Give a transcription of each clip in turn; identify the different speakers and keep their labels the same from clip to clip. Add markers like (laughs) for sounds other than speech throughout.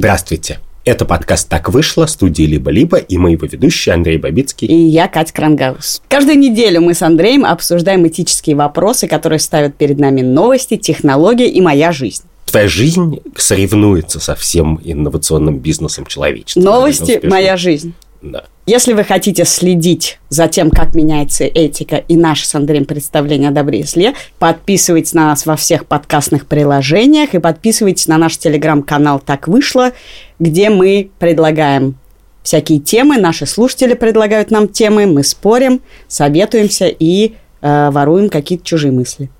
Speaker 1: Здравствуйте. Это подкаст «Так вышло», студии «Либо-либо» и мы его ведущие Андрей Бабицкий.
Speaker 2: И я, Катя Крангаус. Каждую неделю мы с Андреем обсуждаем этические вопросы, которые ставят перед нами новости, технологии и моя жизнь.
Speaker 1: Твоя жизнь соревнуется со всем инновационным бизнесом человечества.
Speaker 2: Новости – моя жизнь.
Speaker 1: Да.
Speaker 2: Если вы хотите следить за тем, как меняется этика и наше с Андреем представление о добре и зле, подписывайтесь на нас во всех подкастных приложениях и подписывайтесь на наш телеграм-канал «Так вышло», где мы предлагаем всякие темы, наши слушатели предлагают нам темы, мы спорим, советуемся и э, воруем какие-то чужие мысли.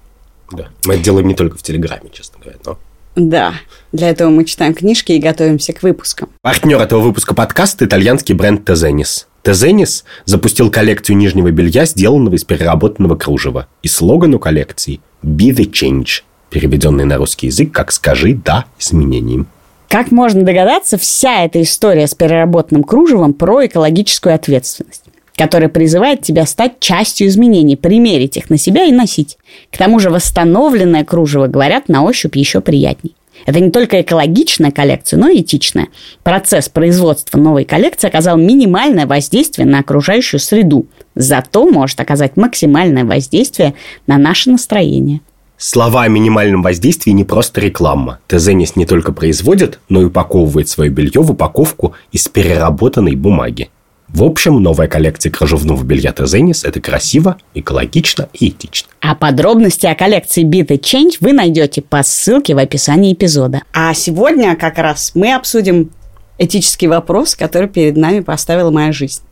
Speaker 1: Да. Мы это делаем не только в Телеграме, честно говоря, но
Speaker 2: Да, для этого мы читаем книжки и готовимся к выпускам.
Speaker 1: Партнер этого выпуска подкаста – итальянский бренд Тезенис. Тезенис запустил коллекцию нижнего белья, сделанного из переработанного кружева. И слоган у коллекции «Be the change», переведенный на русский язык как «Скажи да изменениям».
Speaker 2: Как можно догадаться, вся эта история с переработанным кружевом про экологическую ответственность которая призывает тебя стать частью изменений, примерить их на себя и носить. К тому же восстановленное кружево, говорят, на ощупь еще приятней. Это не только экологичная коллекция, но и этичная. Процесс производства новой коллекции оказал минимальное воздействие на окружающую среду, зато может оказать максимальное воздействие на наше настроение.
Speaker 1: Слова о минимальном воздействии не просто реклама. Тезенис не только производит, но и упаковывает свое белье в упаковку из переработанной бумаги. В общем, новая коллекция кружевного белья Тезенис – это красиво, экологично и этично.
Speaker 2: А подробности о коллекции Beat the Change вы найдете по ссылке в описании эпизода. А сегодня как раз мы обсудим этический вопрос, который перед нами поставила моя жизнь.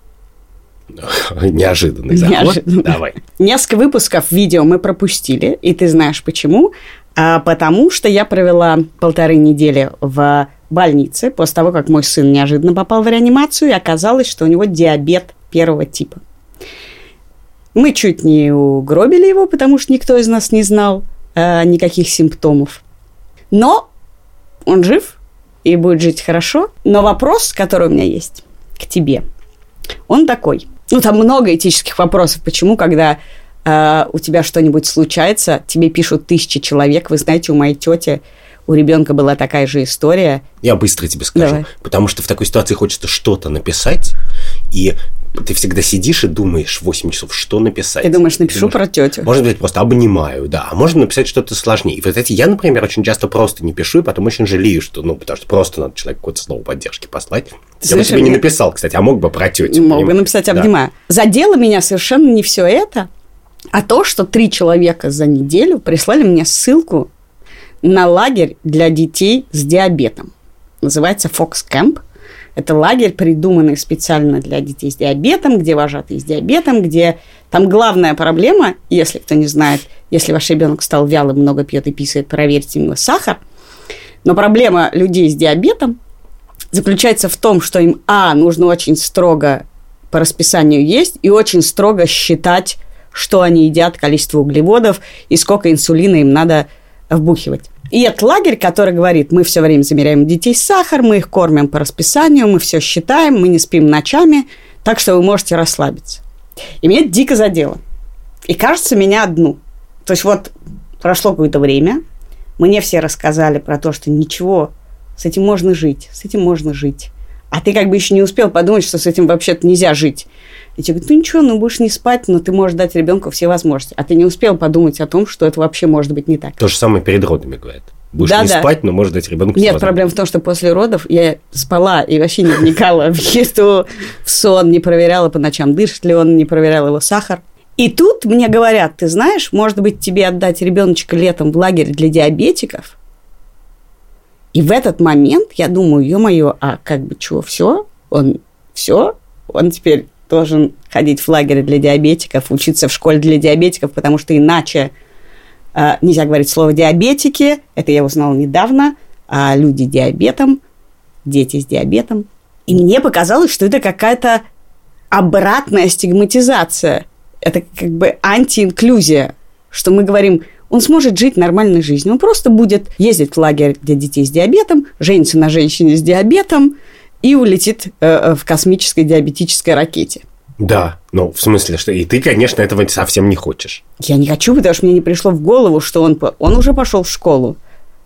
Speaker 2: (laughs)
Speaker 1: Неожиданный заход.
Speaker 2: Неожиданно.
Speaker 1: Давай.
Speaker 2: Несколько выпусков видео мы пропустили, и ты знаешь почему. А потому что я провела полторы недели в больнице после того, как мой сын неожиданно попал в реанимацию, и оказалось, что у него диабет первого типа. Мы чуть не угробили его, потому что никто из нас не знал э, никаких симптомов. Но он жив и будет жить хорошо. Но вопрос, который у меня есть к тебе, он такой. Ну, там много этических вопросов. Почему, когда э, у тебя что-нибудь случается, тебе пишут тысячи человек. Вы знаете, у моей тети у ребенка была такая же история.
Speaker 1: Я быстро тебе скажу.
Speaker 2: Давай.
Speaker 1: Потому что в такой ситуации хочется что-то написать, и ты всегда сидишь и думаешь 8 часов, что написать.
Speaker 2: Ты думаешь, напишу
Speaker 1: Думаешь,
Speaker 2: про тетю.
Speaker 1: Можно написать просто обнимаю, да. А можно написать что-то сложнее. И вот эти я, например, очень часто просто не пишу, и потом очень жалею, что, ну, потому что просто надо человеку какое-то слово поддержки послать. я бы тебе не написал, кстати, а мог бы про тетю.
Speaker 2: Мог бы написать
Speaker 1: Да.
Speaker 2: обнимаю. Задело меня совершенно не все это, а то, что три человека за неделю прислали мне ссылку на лагерь для детей с диабетом. Называется Fox Camp. Это лагерь, придуманный специально для детей с диабетом, где вожатые с диабетом, где там главная проблема, если кто не знает, если ваш ребенок стал вялым, много пьет и писает, проверьте ему сахар. Но проблема людей с диабетом заключается в том, что им, а, нужно очень строго по расписанию есть и очень строго считать, что они едят, количество углеводов и сколько инсулина им надо вбухивать. И это лагерь, который говорит, мы все время замеряем детей сахар, мы их кормим по расписанию, мы все считаем, мы не спим ночами, так что вы можете расслабиться. И меня дико задело. И кажется, меня одну. То есть вот прошло какое-то время, мне все рассказали про то, что ничего, с этим можно жить, с этим можно жить. А ты как бы еще не успел подумать, что с этим вообще-то нельзя жить. И тебе говорят, ну ничего, ну будешь не спать, но ты можешь дать ребенку все возможности. А ты не успел подумать о том, что это вообще может быть не так.
Speaker 1: То же самое перед родами говорят. Будешь
Speaker 2: Да,
Speaker 1: не
Speaker 2: да.
Speaker 1: спать, но может дать ребенку
Speaker 2: Нет, проблема в том, что после родов я спала и вообще не вникала в еду, в сон, не проверяла по ночам, дышит ли он, не проверяла его сахар. И тут мне говорят, ты знаешь, может быть, тебе отдать ребеночка летом в лагерь для диабетиков? И в этот момент я думаю, ё-моё, а как бы чего, все? Он все? Он теперь должен ходить в лагерь для диабетиков, учиться в школе для диабетиков, потому что иначе э, нельзя говорить слово диабетики. Это я узнала недавно. А люди с диабетом, дети с диабетом. И мне показалось, что это какая-то обратная стигматизация. Это как бы антиинклюзия, что мы говорим, он сможет жить нормальной жизнью. Он просто будет ездить в лагерь для детей с диабетом, женится на женщине с диабетом и улетит э, в космической диабетической ракете.
Speaker 1: Да, ну, в смысле, что и ты, конечно, этого совсем не хочешь.
Speaker 2: Я не хочу, потому что мне не пришло в голову, что он, он уже пошел в школу.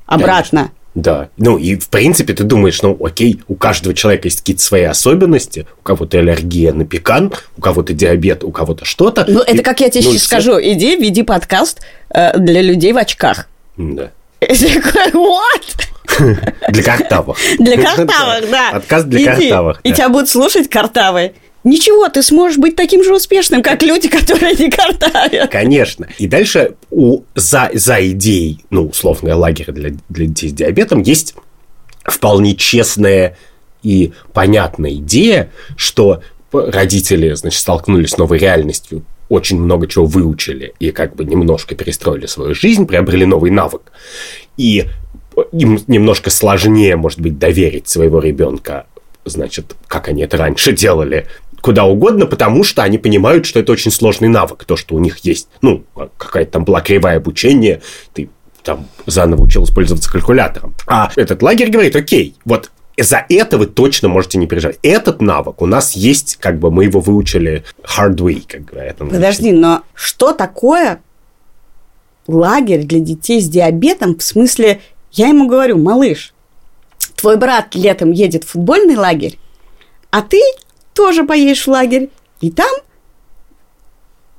Speaker 2: Обратно.
Speaker 1: Да. Ну, и, в принципе, ты думаешь, ну, окей, у каждого человека есть какие-то свои особенности. У кого-то аллергия на пекан, у кого-то диабет, у кого-то что-то.
Speaker 2: Ну, это как я тебе ну, сейчас скажу. Иди, веди подкаст э, для людей в очках.
Speaker 1: Да. (laughs)
Speaker 2: What? (laughs)
Speaker 1: Для картавых. (laughs)
Speaker 2: Для картавых, да.
Speaker 1: Подкаст для картавых.
Speaker 2: И тебя будут слушать картавые. Ничего, ты сможешь быть таким же успешным, как люди, которые не картавят.
Speaker 1: Конечно. И дальше у, за, за идеей, ну, условно, лагеря для, для детей с диабетом есть вполне честная и понятная идея, что родители, значит, столкнулись с новой реальностью, очень много чего выучили и как бы немножко перестроили свою жизнь, приобрели новый навык. И им немножко сложнее, может быть, доверить своего ребенка значит, как они это раньше делали, куда угодно, потому что они понимают, что это очень сложный навык, то, что у них есть. Ну, какая-то там была кривая обучение, ты там заново учил пользоваться калькулятором. А этот лагерь говорит, окей, вот за это вы точно можете не переживать. Этот навык у нас есть, как бы мы его выучили hard way, как говорят.
Speaker 2: Подожди, но что такое лагерь для детей с диабетом? В смысле, я ему говорю, малыш, твой брат летом едет в футбольный лагерь, а ты тоже поедешь в лагерь, и там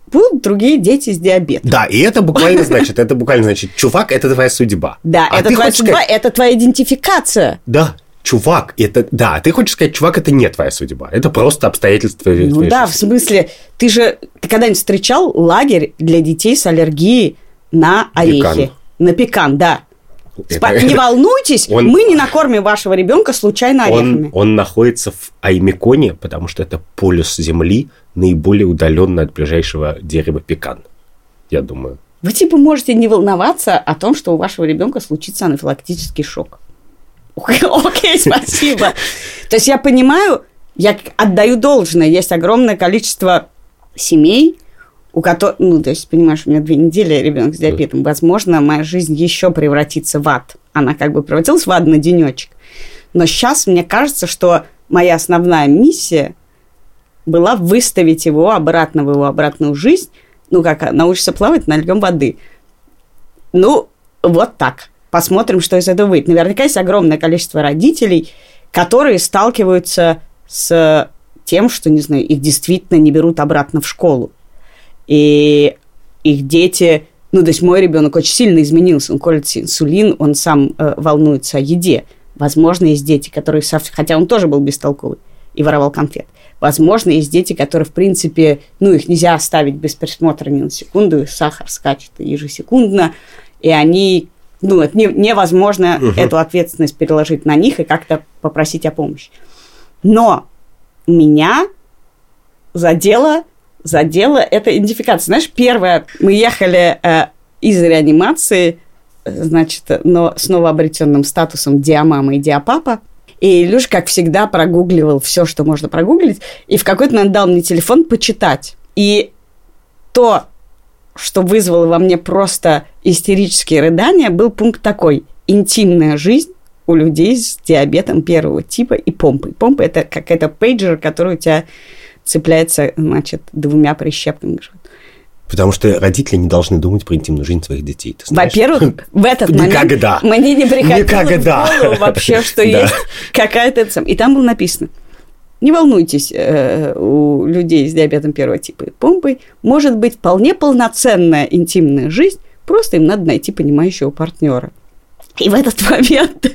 Speaker 2: будут другие дети с диабетом.
Speaker 1: Да, и это буквально (laughs) значит, это буквально значит, чувак, это твоя судьба.
Speaker 2: Да, а это твоя судьба, сказать... это твоя идентификация.
Speaker 1: Да, чувак, это, да, ты хочешь сказать, чувак, это не твоя судьба, это просто обстоятельства
Speaker 2: Ну да, жизни. в смысле, ты же, ты когда-нибудь встречал лагерь для детей с аллергией на орехи? Пекан. На пекан, да. Это... Не волнуйтесь, он... мы не накормим вашего ребенка случайно орехами.
Speaker 1: Он, он находится в Аймеконе, потому что это полюс Земли, наиболее удаленный от ближайшего дерева пекан. Я думаю.
Speaker 2: Вы типа можете не волноваться о том, что у вашего ребенка случится анафилактический шок. Окей, спасибо. (laughs) То есть я понимаю, я отдаю должное. Есть огромное количество семей, у которых, ну, то есть, понимаешь, у меня две недели ребенок с диабетом, возможно, моя жизнь еще превратится в ад. Она как бы превратилась в ад на денечек. Но сейчас мне кажется, что моя основная миссия была выставить его обратно в его обратную жизнь, ну, как научиться плавать на льдом воды. Ну, вот так. Посмотрим, что из этого выйдет. Наверняка есть огромное количество родителей, которые сталкиваются с тем, что, не знаю, их действительно не берут обратно в школу и их дети... Ну, то есть мой ребенок очень сильно изменился, он колется инсулин, он сам э, волнуется о еде. Возможно, есть дети, которые... Хотя он тоже был бестолковый и воровал конфет. Возможно, есть дети, которые, в принципе, ну, их нельзя оставить без присмотра ни на секунду, их сахар скачет ежесекундно, и они, ну, это не, невозможно угу. эту ответственность переложить на них и как-то попросить о помощи. Но меня задело задела эта идентификация. Знаешь, первое, мы ехали э, из реанимации, значит, но с новообретенным статусом диамама и диапапа. И Илюш, как всегда, прогугливал все, что можно прогуглить, и в какой-то момент дал мне телефон почитать. И то, что вызвало во мне просто истерические рыдания, был пункт такой. Интимная жизнь у людей с диабетом первого типа и помпой. Помпа – это какая-то пейджер, который у тебя цепляется, значит, двумя прищепками.
Speaker 1: Потому что родители не должны думать про интимную жизнь своих детей.
Speaker 2: Во-первых, в этот (laughs) момент
Speaker 1: Никогда.
Speaker 2: мне не приходило Никогда. в голову вообще, что (laughs) есть какая-то... И там было написано, не волнуйтесь, э, у людей с диабетом первого типа и помпой может быть вполне полноценная интимная жизнь, просто им надо найти понимающего партнера. И в этот момент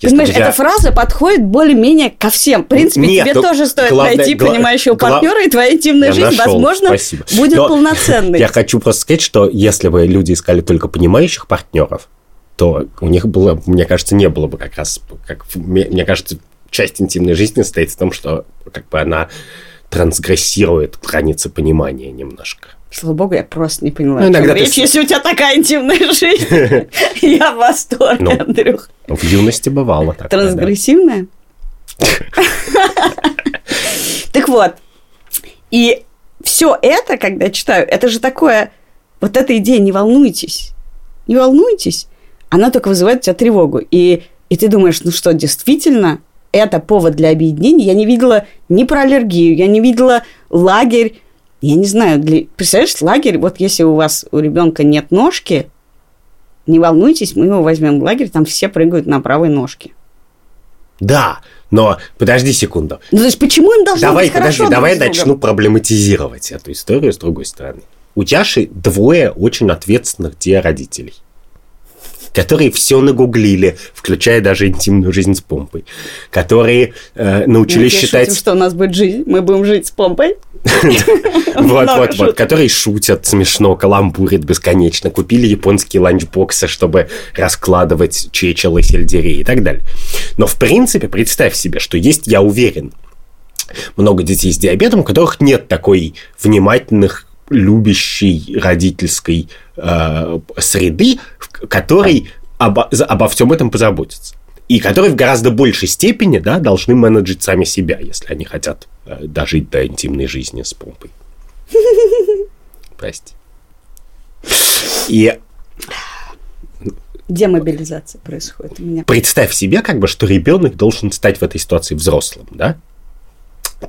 Speaker 2: если Понимаешь, я... эта фраза подходит более-менее ко всем. В принципе, Нет, тебе тоже стоит главное, найти гла... понимающего гла... партнера, и твоя интимная я жизнь, нашел. возможно, Спасибо. будет Но полноценной.
Speaker 1: Я хочу просто сказать, что если бы люди искали только понимающих партнеров, то у них было, мне кажется, не было бы как раз, как, мне кажется, часть интимной жизни состоит в том, что как бы она трансгрессирует границы понимания немножко.
Speaker 2: Слава богу, я просто не поняла, ну, иногда речь, ты... если у тебя такая интимная (laughs) жизнь. (laughs) Я в восторге, ну, Андрюх.
Speaker 1: В юности бывало так.
Speaker 2: Трансгрессивная? (laughs) Так вот, и все это, когда читаю, это же такое, вот эта идея, не волнуйтесь, не волнуйтесь, она только вызывает у тебя тревогу. И, и ты думаешь, ну что, действительно, это повод для объединения. Я не видела ни про аллергию, я не видела лагерь я не знаю, для... представляешь, лагерь, вот если у вас у ребенка нет ножки, не волнуйтесь, мы его возьмем в лагерь, там все прыгают на правой ножке.
Speaker 1: Да, но подожди секунду.
Speaker 2: Ну, то есть почему им должно
Speaker 1: давай,
Speaker 2: быть хорошо
Speaker 1: подожди, давай
Speaker 2: друг с другом?
Speaker 1: начну проблематизировать эту историю с другой стороны. У Тяши двое очень ответственных тебе родителей, которые все нагуглили, включая даже интимную жизнь с помпой, которые э,
Speaker 2: Мы
Speaker 1: научились
Speaker 2: тебе
Speaker 1: считать...
Speaker 2: шутим, что у нас будет жизнь, мы будем жить с помпой. (laughs)
Speaker 1: Вот, вот, вот, которые шутят смешно, каламбурят бесконечно, купили японские ланчбоксы, чтобы раскладывать чечел и сельдерей и так далее. Но, в принципе, представь себе, что есть, я уверен, много детей с диабетом, у которых нет такой внимательных, любящей родительской э, среды, в которой обо, обо всем этом позаботится. И которые в гораздо большей степени да, должны менеджить сами себя, если они хотят э, дожить до интимной жизни с помпой. Прости. И
Speaker 2: Демобилизация происходит у меня.
Speaker 1: представь себе, как бы, что ребенок должен стать в этой ситуации взрослым, да?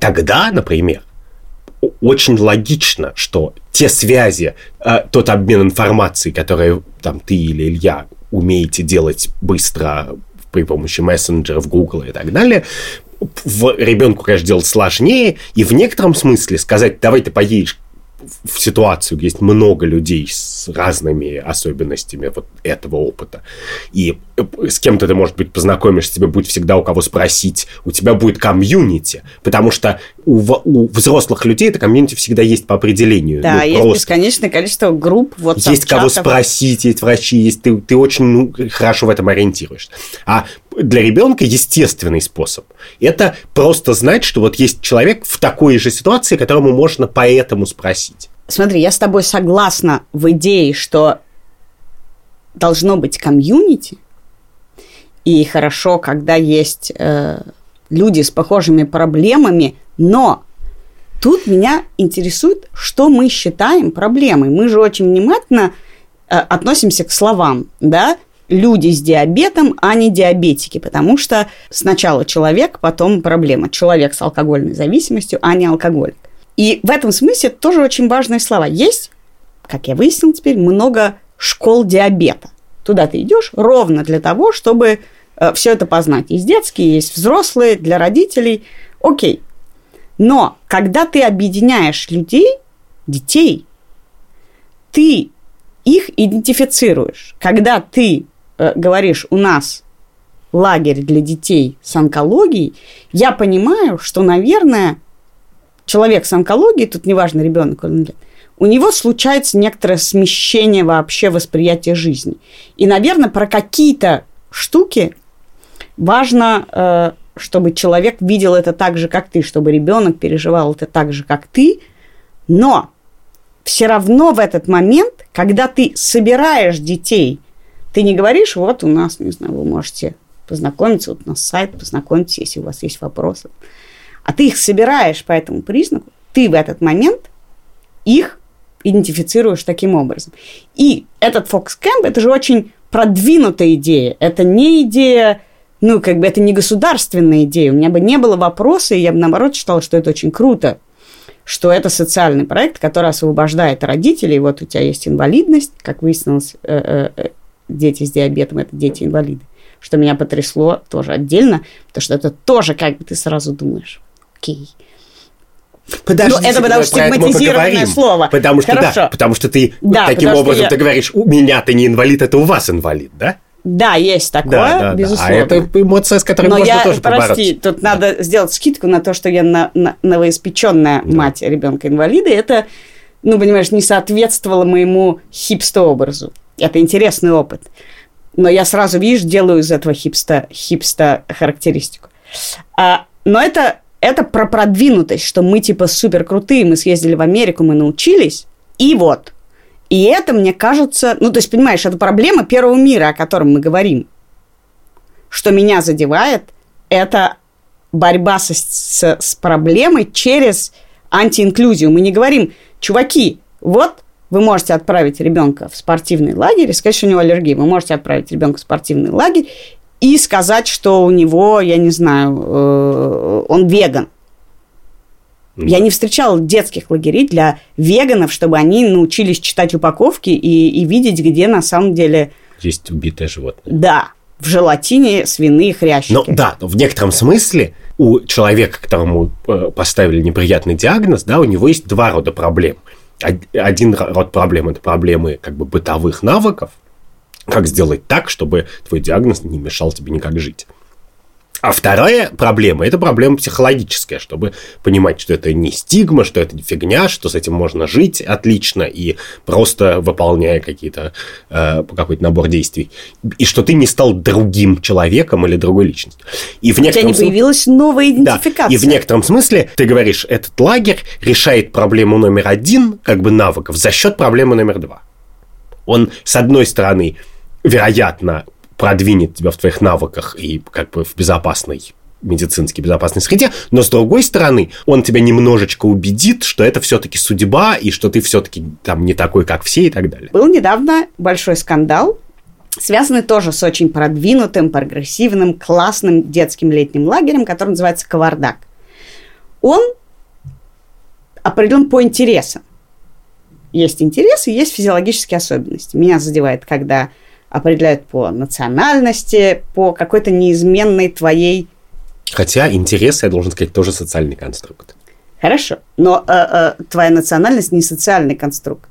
Speaker 1: Тогда, например, очень логично, что те связи, э, тот обмен информацией, которые там ты или Илья умеете делать быстро при помощи мессенджеров, Google и так далее, в ребенку, конечно, делать сложнее, и в некотором смысле сказать, давай ты поедешь в ситуацию, где есть много людей с разными особенностями вот этого опыта, и э, с кем-то ты, может быть, познакомишься, тебе будет всегда у кого спросить, у тебя будет комьюнити, потому что у, у взрослых людей это комьюнити всегда есть по определению.
Speaker 2: Да,
Speaker 1: ну,
Speaker 2: есть
Speaker 1: просто.
Speaker 2: бесконечное количество групп, вот
Speaker 1: Есть кого спросить, есть врачи, есть ты, ты очень ну, хорошо в этом ориентируешься. А для ребенка естественный способ – это просто знать, что вот есть человек в такой же ситуации, которому можно поэтому спросить.
Speaker 2: Смотри, я с тобой согласна в идее, что должно быть комьюнити, и хорошо, когда есть э, люди с похожими проблемами, но тут меня интересует, что мы считаем проблемой. Мы же очень внимательно э, относимся к словам, да, люди с диабетом, а не диабетики, потому что сначала человек, потом проблема. Человек с алкогольной зависимостью, а не алкоголик. И в этом смысле тоже очень важные слова. Есть, как я выяснил теперь, много школ диабета. Туда ты идешь ровно для того, чтобы все это познать. Есть детские, есть взрослые, для родителей. Окей. Но когда ты объединяешь людей, детей, ты их идентифицируешь. Когда ты э, говоришь, у нас лагерь для детей с онкологией, я понимаю, что, наверное, человек с онкологией, тут неважно, ребенок или нет, у него случается некоторое смещение вообще восприятия жизни. И, наверное, про какие-то штуки важно, э, чтобы человек видел это так же, как ты, чтобы ребенок переживал это так же, как ты. Но все равно в этот момент, когда ты собираешь детей, ты не говоришь, вот у нас, не знаю, вы можете познакомиться, вот у нас сайт, познакомьтесь, если у вас есть вопросы. А ты их собираешь по этому признаку, ты в этот момент их идентифицируешь таким образом. И этот Fox Camp, это же очень продвинутая идея. Это не идея, ну, как бы это не государственная идея. У меня бы не было вопроса, и я бы, наоборот, считала, что это очень круто, что это социальный проект, который освобождает родителей. Вот у тебя есть инвалидность, как выяснилось, э, э, дети с диабетом – это дети-инвалиды. Что меня потрясло тоже отдельно, потому что это тоже как бы ты сразу думаешь, окей,
Speaker 1: Подожди,
Speaker 2: Ну, это потому что стигматизированное слово.
Speaker 1: Потому что,
Speaker 2: Хорошо.
Speaker 1: да, потому что ты
Speaker 2: Да,
Speaker 1: таким образом
Speaker 2: я-
Speaker 1: ты говоришь, у меня-то не инвалид, это у вас инвалид, да?
Speaker 2: Да, есть такое,
Speaker 1: да, да,
Speaker 2: безусловно.
Speaker 1: Да. А это эмоция, с которой
Speaker 2: Но
Speaker 1: можно
Speaker 2: я,
Speaker 1: тоже
Speaker 2: прости,
Speaker 1: побороться.
Speaker 2: тут надо сделать скидку на то, что я на, на- новоиспеченная мать ребенка-инвалида. Это, ну, понимаешь, не соответствовало моему хипсто-образу. Это интересный опыт. Но я сразу, видишь, делаю из этого хипста, хипста характеристику. А, но это, это про продвинутость, что мы типа супер крутые, мы съездили в Америку, мы научились, и вот. И это, мне кажется, ну, то есть, понимаешь, это проблема первого мира, о котором мы говорим. Что меня задевает, это борьба со- с, с проблемой через антиинклюзию. Мы не говорим, чуваки, вот вы можете отправить ребенка в спортивный лагерь и сказать, что у него аллергия. Вы можете отправить ребенка в спортивный лагерь и сказать, что у него, я не знаю, э, он веган. Я не встречала детских лагерей для веганов, чтобы они научились читать упаковки и, и видеть, где на самом деле
Speaker 1: есть убитое животное.
Speaker 2: Да, в желатине свиные хрящики.
Speaker 1: Ну да, в некотором смысле у человека, которому э, поставили неприятный диагноз, да, у него есть два рода проблем. Один род проблем – это проблемы как бы бытовых навыков, как сделать так, чтобы твой диагноз не мешал тебе никак жить. А вторая проблема – это проблема психологическая, чтобы понимать, что это не стигма, что это не фигня, что с этим можно жить отлично и просто выполняя какие-то э, какой-то набор действий, и что ты не стал другим человеком или другой личностью.
Speaker 2: И в У тебя не появилась новая идентификация.
Speaker 1: Да, и в некотором смысле ты говоришь, этот лагерь решает проблему номер один, как бы навыков, за счет проблемы номер два. Он, с одной стороны, вероятно, продвинет тебя в твоих навыках и как бы в безопасной медицински безопасной среде, но с другой стороны, он тебя немножечко убедит, что это все-таки судьба, и что ты все-таки там не такой, как все, и так далее.
Speaker 2: Был недавно большой скандал, связанный тоже с очень продвинутым, прогрессивным, классным детским летним лагерем, который называется Кавардак. Он определен по интересам. Есть интересы, есть физиологические особенности. Меня задевает, когда определяют по национальности, по какой-то неизменной твоей...
Speaker 1: Хотя интересы, я должен сказать, тоже социальный конструкт.
Speaker 2: Хорошо, но э, э, твоя национальность не социальный конструкт.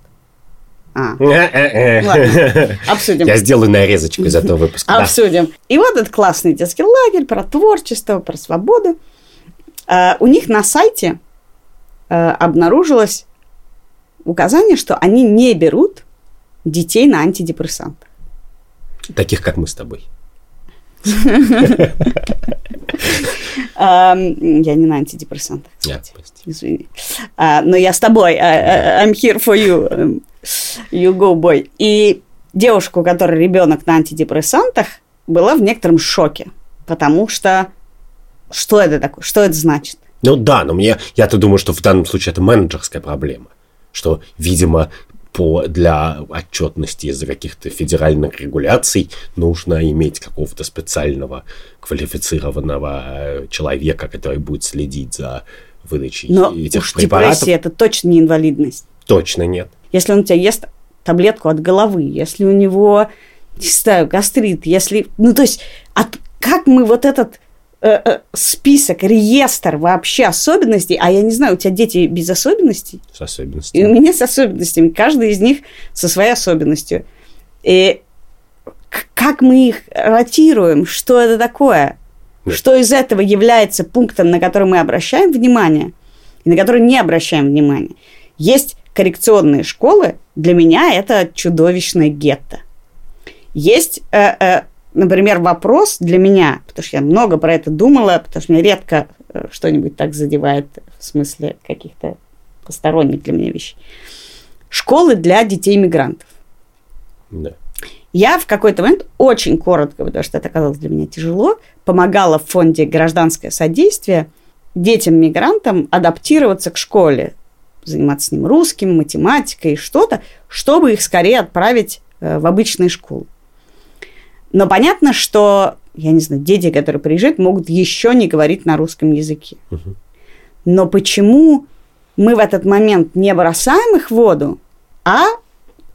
Speaker 1: А. (laughs) Обсудим. Я сделаю нарезочку из этого выпуска.
Speaker 2: Обсудим. И вот этот классный детский лагерь про творчество, про свободу. Э, у них на сайте э, обнаружилось указание, что они не берут детей на антидепрессанты.
Speaker 1: Таких, как мы с тобой.
Speaker 2: Я не на антидепрессантах. Извини. А, но я с тобой. А, а, I'm here for you. You go, boy. И девушка, у которой ребенок на антидепрессантах, была в некотором шоке. Потому что что это такое? Что это значит?
Speaker 1: Ну да, но мне я-то думаю, что в данном случае это менеджерская проблема. Что, видимо, по, для отчетности из-за каких-то федеральных регуляций нужно иметь какого-то специального квалифицированного э, человека, который будет следить за выдачей
Speaker 2: Но этих уж препаратов. депрессия – это точно не инвалидность.
Speaker 1: Точно нет.
Speaker 2: Если он у тебя ест таблетку от головы, если у него, не знаю, гастрит, если... Ну, то есть, от, как мы вот этот Э, э, список, реестр вообще особенностей, а я не знаю, у тебя дети без особенностей?
Speaker 1: С особенностями.
Speaker 2: И у меня с особенностями, каждый из них со своей особенностью. И как мы их ротируем, что это такое? Да. Что из этого является пунктом, на который мы обращаем внимание, и на который не обращаем внимания? Есть коррекционные школы, для меня это чудовищное гетто. Есть э, э, например, вопрос для меня, потому что я много про это думала, потому что меня редко э, что-нибудь так задевает в смысле каких-то посторонних для меня вещей. Школы для детей-мигрантов. Да. Я в какой-то момент очень коротко, потому что это оказалось для меня тяжело, помогала в фонде «Гражданское содействие» детям-мигрантам адаптироваться к школе, заниматься с ним русским, математикой, что-то, чтобы их скорее отправить э, в обычные школы. Но понятно, что, я не знаю, дети, которые приезжают, могут еще не говорить на русском языке. Но почему мы в этот момент не бросаем их в воду, а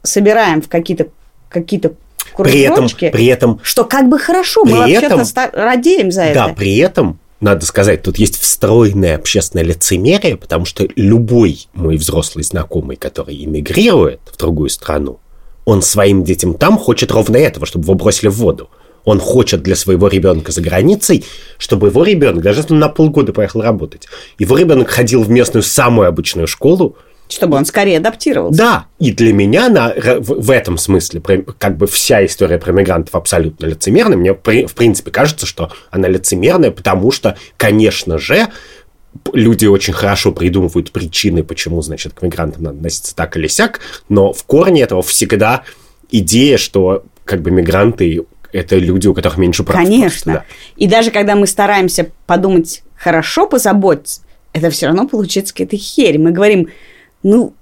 Speaker 2: собираем в какие-то какие-то
Speaker 1: при этом, при этом,
Speaker 2: что как бы хорошо, мы вообще-то радеем за это.
Speaker 1: Да, при этом надо сказать, тут есть встроенное общественное лицемерие, потому что любой мой взрослый знакомый, который эмигрирует в другую страну, он своим детям там хочет ровно этого, чтобы его бросили в воду. Он хочет для своего ребенка за границей, чтобы его ребенок, даже если он на полгода поехал работать, его ребенок ходил в местную самую обычную школу,
Speaker 2: чтобы он скорее адаптировался.
Speaker 1: Да, и для меня на, в, в этом смысле как бы вся история про мигрантов абсолютно лицемерная. Мне в принципе кажется, что она лицемерная, потому что, конечно же, люди очень хорошо придумывают причины, почему, значит, к мигрантам надо относиться так или сяк, но в корне этого всегда идея, что как бы мигранты это люди, у которых меньше прав.
Speaker 2: Конечно. Просто, да. И даже когда мы стараемся подумать хорошо, позаботиться, это все равно получается какая-то херь. Мы говорим, ну,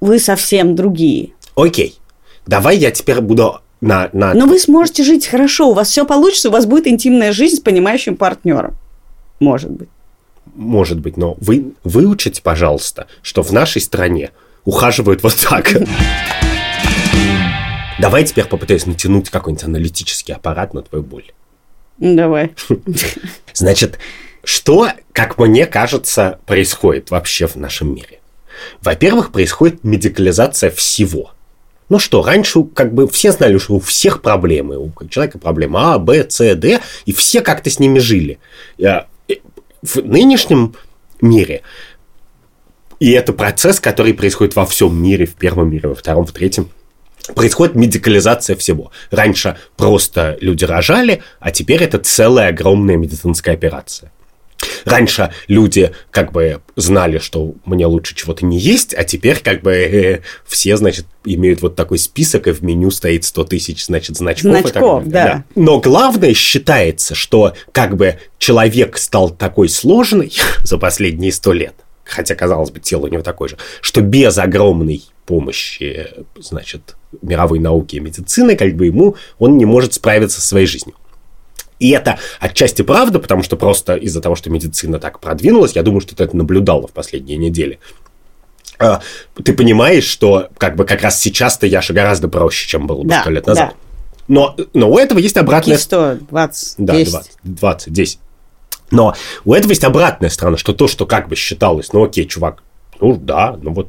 Speaker 2: вы совсем другие.
Speaker 1: Окей. Давай я теперь буду на... на...
Speaker 2: Но вы сможете жить хорошо, у вас все получится, у вас будет интимная жизнь с понимающим партнером. Может быть
Speaker 1: может быть, но вы выучите, пожалуйста, что в нашей стране ухаживают вот так. Давай теперь попытаюсь натянуть какой-нибудь аналитический аппарат на твою боль.
Speaker 2: Давай. (laughs)
Speaker 1: Значит, что, как мне кажется, происходит вообще в нашем мире? Во-первых, происходит медикализация всего. Ну что, раньше как бы все знали, что у всех проблемы. У человека проблемы А, Б, С, Д, и все как-то с ними жили. В нынешнем мире и это процесс, который происходит во всем мире, в первом мире, во втором, в третьем, происходит медикализация всего. Раньше просто люди рожали, а теперь это целая огромная медицинская операция. Раньше люди как бы знали, что мне лучше чего-то не есть, а теперь как бы э, все, значит, имеют вот такой список, и в меню стоит 100 тысяч, значит, значков.
Speaker 2: Значков, да. да.
Speaker 1: Но главное считается, что как бы человек стал такой сложный (laughs) за последние 100 лет, хотя, казалось бы, тело у него такое же, что без огромной помощи, значит, мировой науки и медицины, как бы ему он не может справиться со своей жизнью. И это отчасти правда, потому что просто из-за того, что медицина так продвинулась, я думаю, что ты это наблюдала в последние недели. А, ты понимаешь, что как бы как раз сейчас-то Яша гораздо проще, чем было бы
Speaker 2: да,
Speaker 1: лет назад.
Speaker 2: Да.
Speaker 1: Но, но у этого есть обратная...
Speaker 2: 100, 20,
Speaker 1: да, 10. 20, 20, 10. Но у этого есть обратная сторона, что то, что как бы считалось, ну окей, чувак, ну да, ну вот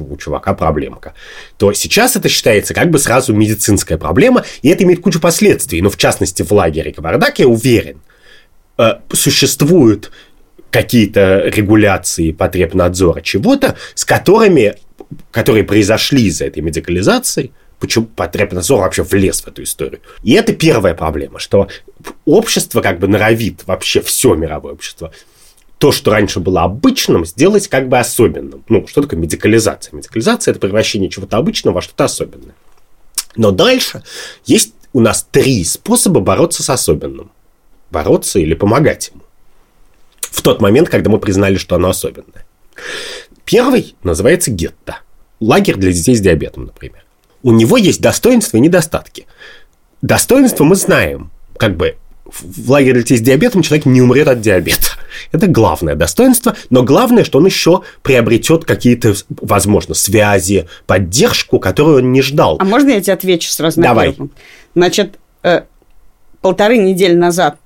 Speaker 1: у чувака проблемка, то сейчас это считается как бы сразу медицинская проблема, и это имеет кучу последствий. Но в частности, в лагере Кабардак, я уверен, э, существуют какие-то регуляции потребнадзора чего-то, с которыми, которые произошли из-за этой медикализации, почему потребнадзор вообще влез в эту историю. И это первая проблема, что общество как бы норовит, вообще все мировое общество, то, что раньше было обычным, сделать как бы особенным. Ну, что такое медикализация? Медикализация – это превращение чего-то обычного во что-то особенное. Но дальше есть у нас три способа бороться с особенным. Бороться или помогать ему. В тот момент, когда мы признали, что оно особенное. Первый называется гетто. Лагерь для детей с диабетом, например. У него есть достоинства и недостатки. Достоинства мы знаем. Как бы в лагере детей с диабетом человек не умрет от диабета. Это главное достоинство, но главное, что он еще приобретет какие-то, возможно, связи, поддержку, которую он не ждал.
Speaker 2: А можно я тебе отвечу сразу
Speaker 1: на Давай.
Speaker 2: первый Значит, э, полторы недели назад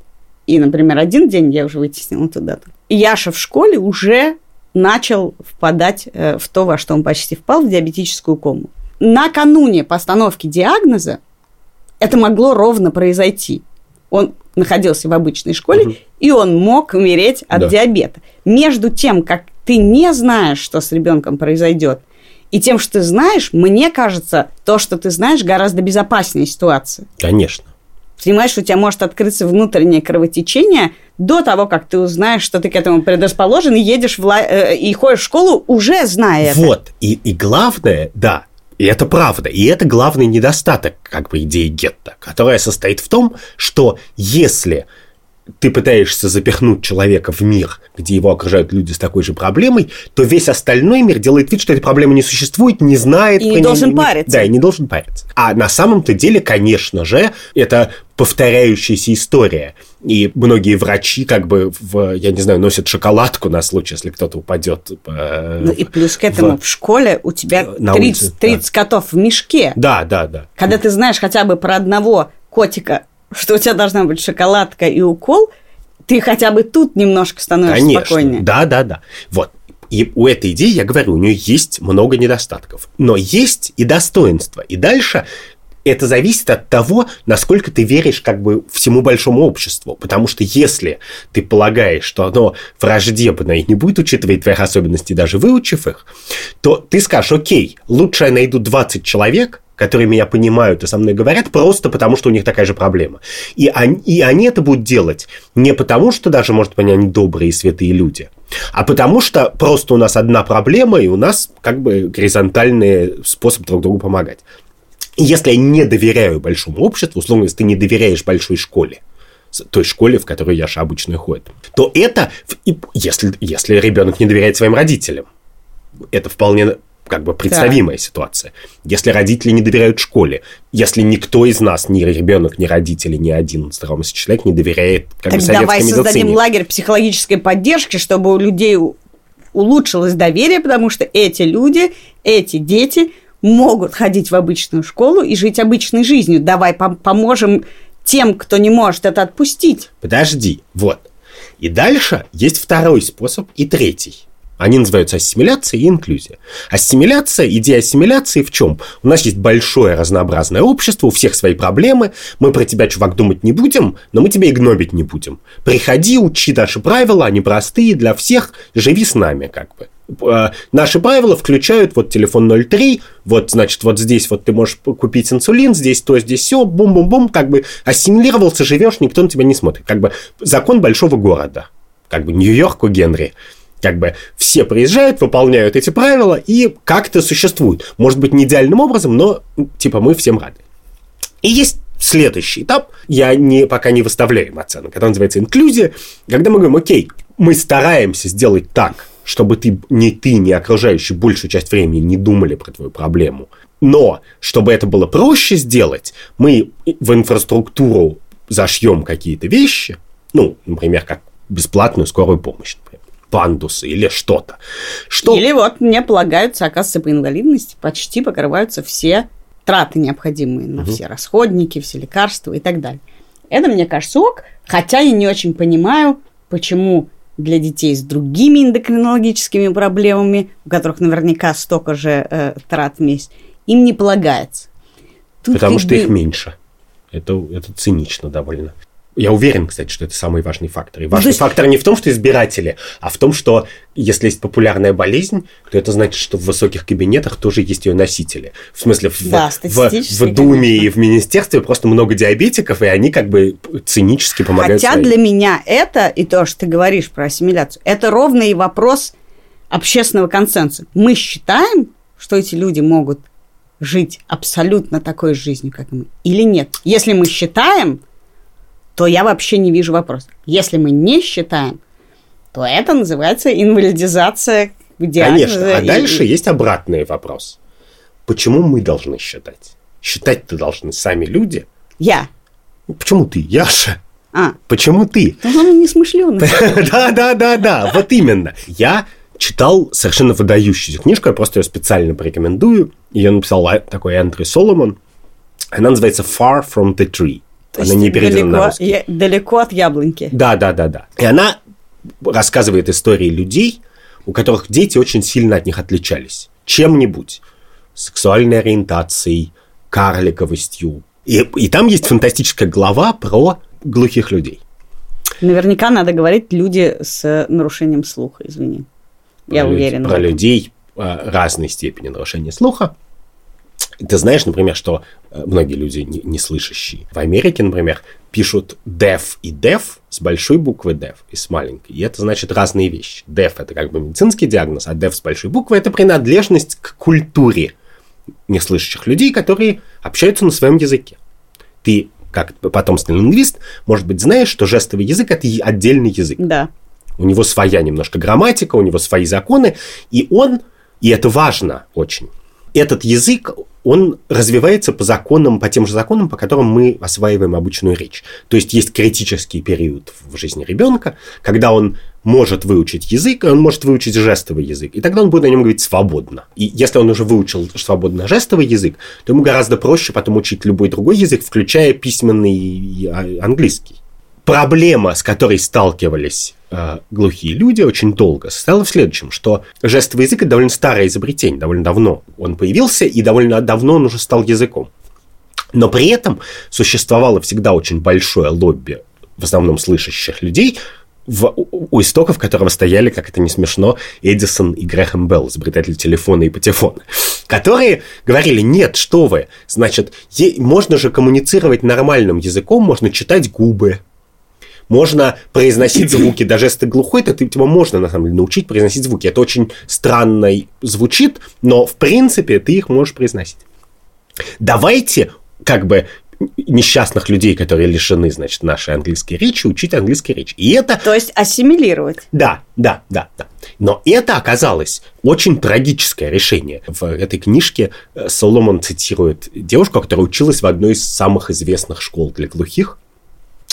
Speaker 2: и, например, один день я уже вытеснила туда. Яша в школе уже начал впадать э, в то, во что он почти впал, в диабетическую кому. Накануне постановки диагноза это могло ровно произойти. Он находился в обычной школе, угу. и он мог умереть от да. диабета. Между тем, как ты не знаешь, что с ребенком произойдет, и тем, что ты знаешь, мне кажется, то, что ты знаешь, гораздо безопаснее ситуация.
Speaker 1: Конечно.
Speaker 2: Понимаешь, у тебя может открыться внутреннее кровотечение до того, как ты узнаешь, что ты к этому предрасположен, и едешь в ла... Э, и ходишь в школу, уже зная
Speaker 1: вот. это. Вот. И, и главное, да, и это правда. И это главный недостаток, как бы, идеи гетто, которая состоит в том, что если ты пытаешься запихнуть человека в мир, где его окружают люди с такой же проблемой, то весь остальной мир делает вид, что этой проблемы не существует, не знает.
Speaker 2: И не должен не, париться.
Speaker 1: Да, и не должен париться. А на самом-то деле, конечно же, это повторяющаяся история. И многие врачи, как бы, в, я не знаю, носят шоколадку на случай, если кто-то упадет.
Speaker 2: Э, ну и плюс к этому в, в школе у тебя 30, улице, 30 да. котов в мешке.
Speaker 1: Да, да, да.
Speaker 2: Когда ты знаешь хотя бы про одного котика, что у тебя должна быть шоколадка и укол, ты хотя бы тут немножко становишься Конечно. спокойнее.
Speaker 1: Да, да, да. Вот. И у этой идеи, я говорю, у нее есть много недостатков. Но есть и достоинства. И дальше это зависит от того, насколько ты веришь как бы всему большому обществу. Потому что если ты полагаешь, что оно враждебное и не будет учитывать твоих особенностей, даже выучив их, то ты скажешь, окей, лучше я найду 20 человек, которые меня понимают и со мной говорят, просто потому, что у них такая же проблема. И они, и они это будут делать не потому, что даже, может быть, они добрые и святые люди, а потому что просто у нас одна проблема, и у нас как бы горизонтальный способ друг другу помогать. Если я не доверяю большому обществу, условно, если ты не доверяешь большой школе, той школе, в которой Яша обычно ходит, то это, если, если ребенок не доверяет своим родителям, это вполне как бы представимая да. ситуация. Если родители не доверяют школе, если никто из нас, ни ребенок, ни родители, ни один здравомыслящий человек не доверяет как так бы,
Speaker 2: давай медицине. создадим лагерь психологической поддержки, чтобы у людей улучшилось доверие, потому что эти люди, эти дети могут ходить в обычную школу и жить обычной жизнью. Давай пом- поможем тем, кто не может это отпустить.
Speaker 1: Подожди, вот. И дальше есть второй способ и третий. Они называются ассимиляция и инклюзия. Ассимиляция, идея ассимиляции в чем? У нас есть большое разнообразное общество, у всех свои проблемы. Мы про тебя, чувак, думать не будем, но мы тебя и гнобить не будем. Приходи, учи наши правила, они простые для всех, живи с нами, как бы. Э, наши правила включают вот телефон 03, вот, значит, вот здесь вот ты можешь купить инсулин, здесь то, здесь все, бум-бум-бум, как бы ассимилировался, живешь, никто на тебя не смотрит. Как бы закон большого города. Как бы Нью-Йорк у Генри как бы все приезжают, выполняют эти правила и как-то существуют. Может быть, не идеальным образом, но типа мы всем рады. И есть следующий этап, я не, пока не выставляю им оценок, это называется инклюзия, когда мы говорим, окей, мы стараемся сделать так, чтобы ты, ни ты, ни окружающие большую часть времени не думали про твою проблему. Но, чтобы это было проще сделать, мы в инфраструктуру зашьем какие-то вещи, ну, например, как бесплатную скорую помощь, например пандусы или что-то.
Speaker 2: Что... Или вот мне полагаются, оказывается, по инвалидности почти покрываются все траты необходимые на угу. все расходники, все лекарства и так далее. Это, мне кажется, ок, хотя я не очень понимаю, почему для детей с другими эндокринологическими проблемами, у которых наверняка столько же э, трат в месяц, им не полагается.
Speaker 1: Тут Потому что бы... их меньше. Это, это цинично довольно. Я уверен, кстати, что это самый важный фактор. И важный есть... фактор не в том, что избиратели, а в том, что если есть популярная болезнь, то это значит, что в высоких кабинетах тоже есть ее носители. В смысле, в, да, в, в Думе конечно. и в Министерстве просто много диабетиков, и они как бы цинически помогают.
Speaker 2: Хотя своим. для меня это, и то, что ты говоришь про ассимиляцию, это ровно и вопрос общественного консенсуса. Мы считаем, что эти люди могут жить абсолютно такой жизнью, как мы, или нет. Если мы считаем, то я вообще не вижу вопроса. Если мы не считаем, то это называется инвалидизация
Speaker 1: диагноза. Конечно, а и... дальше есть обратный вопрос. Почему мы должны считать? Считать-то должны сами люди.
Speaker 2: Я.
Speaker 1: Почему ты, Яша?
Speaker 2: А.
Speaker 1: Почему ты?
Speaker 2: Ну, он не смышленый. (laughs)
Speaker 1: Да, да, да, да, вот именно. Я читал совершенно выдающуюся книжку, я просто ее специально порекомендую. Ее написал такой Эндрю Соломон. Она называется «Far from the Tree».
Speaker 2: То она не передана далеко, на русский. далеко от яблоньки.
Speaker 1: Да, да, да, да. И она рассказывает истории людей, у которых дети очень сильно от них отличались. Чем-нибудь. Сексуальной ориентацией, карликовостью. И, и там есть фантастическая глава про глухих людей.
Speaker 2: Наверняка надо говорить люди с нарушением слуха, извини.
Speaker 1: Про Я уверен. Про людей а, разной степени нарушения слуха. Ты знаешь, например, что э, многие люди не, не слышащие в Америке, например, пишут deaf и deaf с большой буквы deaf и с маленькой. И это значит разные вещи. Deaf это как бы медицинский диагноз, а deaf с большой буквы это принадлежность к культуре неслышащих людей, которые общаются на своем языке. Ты, как потомственный лингвист, может быть, знаешь, что жестовый язык это отдельный язык.
Speaker 2: Да.
Speaker 1: У него своя немножко грамматика, у него свои законы, и он, и это важно очень, этот язык, он развивается по законам, по тем же законам, по которым мы осваиваем обычную речь. То есть есть критический период в жизни ребенка, когда он может выучить язык, он может выучить жестовый язык, и тогда он будет на нем говорить свободно. И если он уже выучил свободно жестовый язык, то ему гораздо проще потом учить любой другой язык, включая письменный и английский. Проблема, с которой сталкивались э, глухие люди очень долго, состояла в следующем, что жестовый язык – это довольно старое изобретение, довольно давно он появился, и довольно давно он уже стал языком. Но при этом существовало всегда очень большое лобби, в основном слышащих людей, в, у истоков которого стояли, как это не смешно, Эдисон и Грэхэм Белл, изобретатели телефона и патефона, которые говорили, нет, что вы, значит, можно же коммуницировать нормальным языком, можно читать губы, можно произносить звуки. Даже если ты глухой, то ты, тебя можно, на самом деле, научить произносить звуки. Это очень странно звучит, но, в принципе, ты их можешь произносить. Давайте, как бы, несчастных людей, которые лишены, значит, нашей английской речи, учить английской речи. И это...
Speaker 2: То есть ассимилировать.
Speaker 1: Да, да, да, да. Но это оказалось очень трагическое решение. В этой книжке э, Соломон цитирует девушку, которая училась в одной из самых известных школ для глухих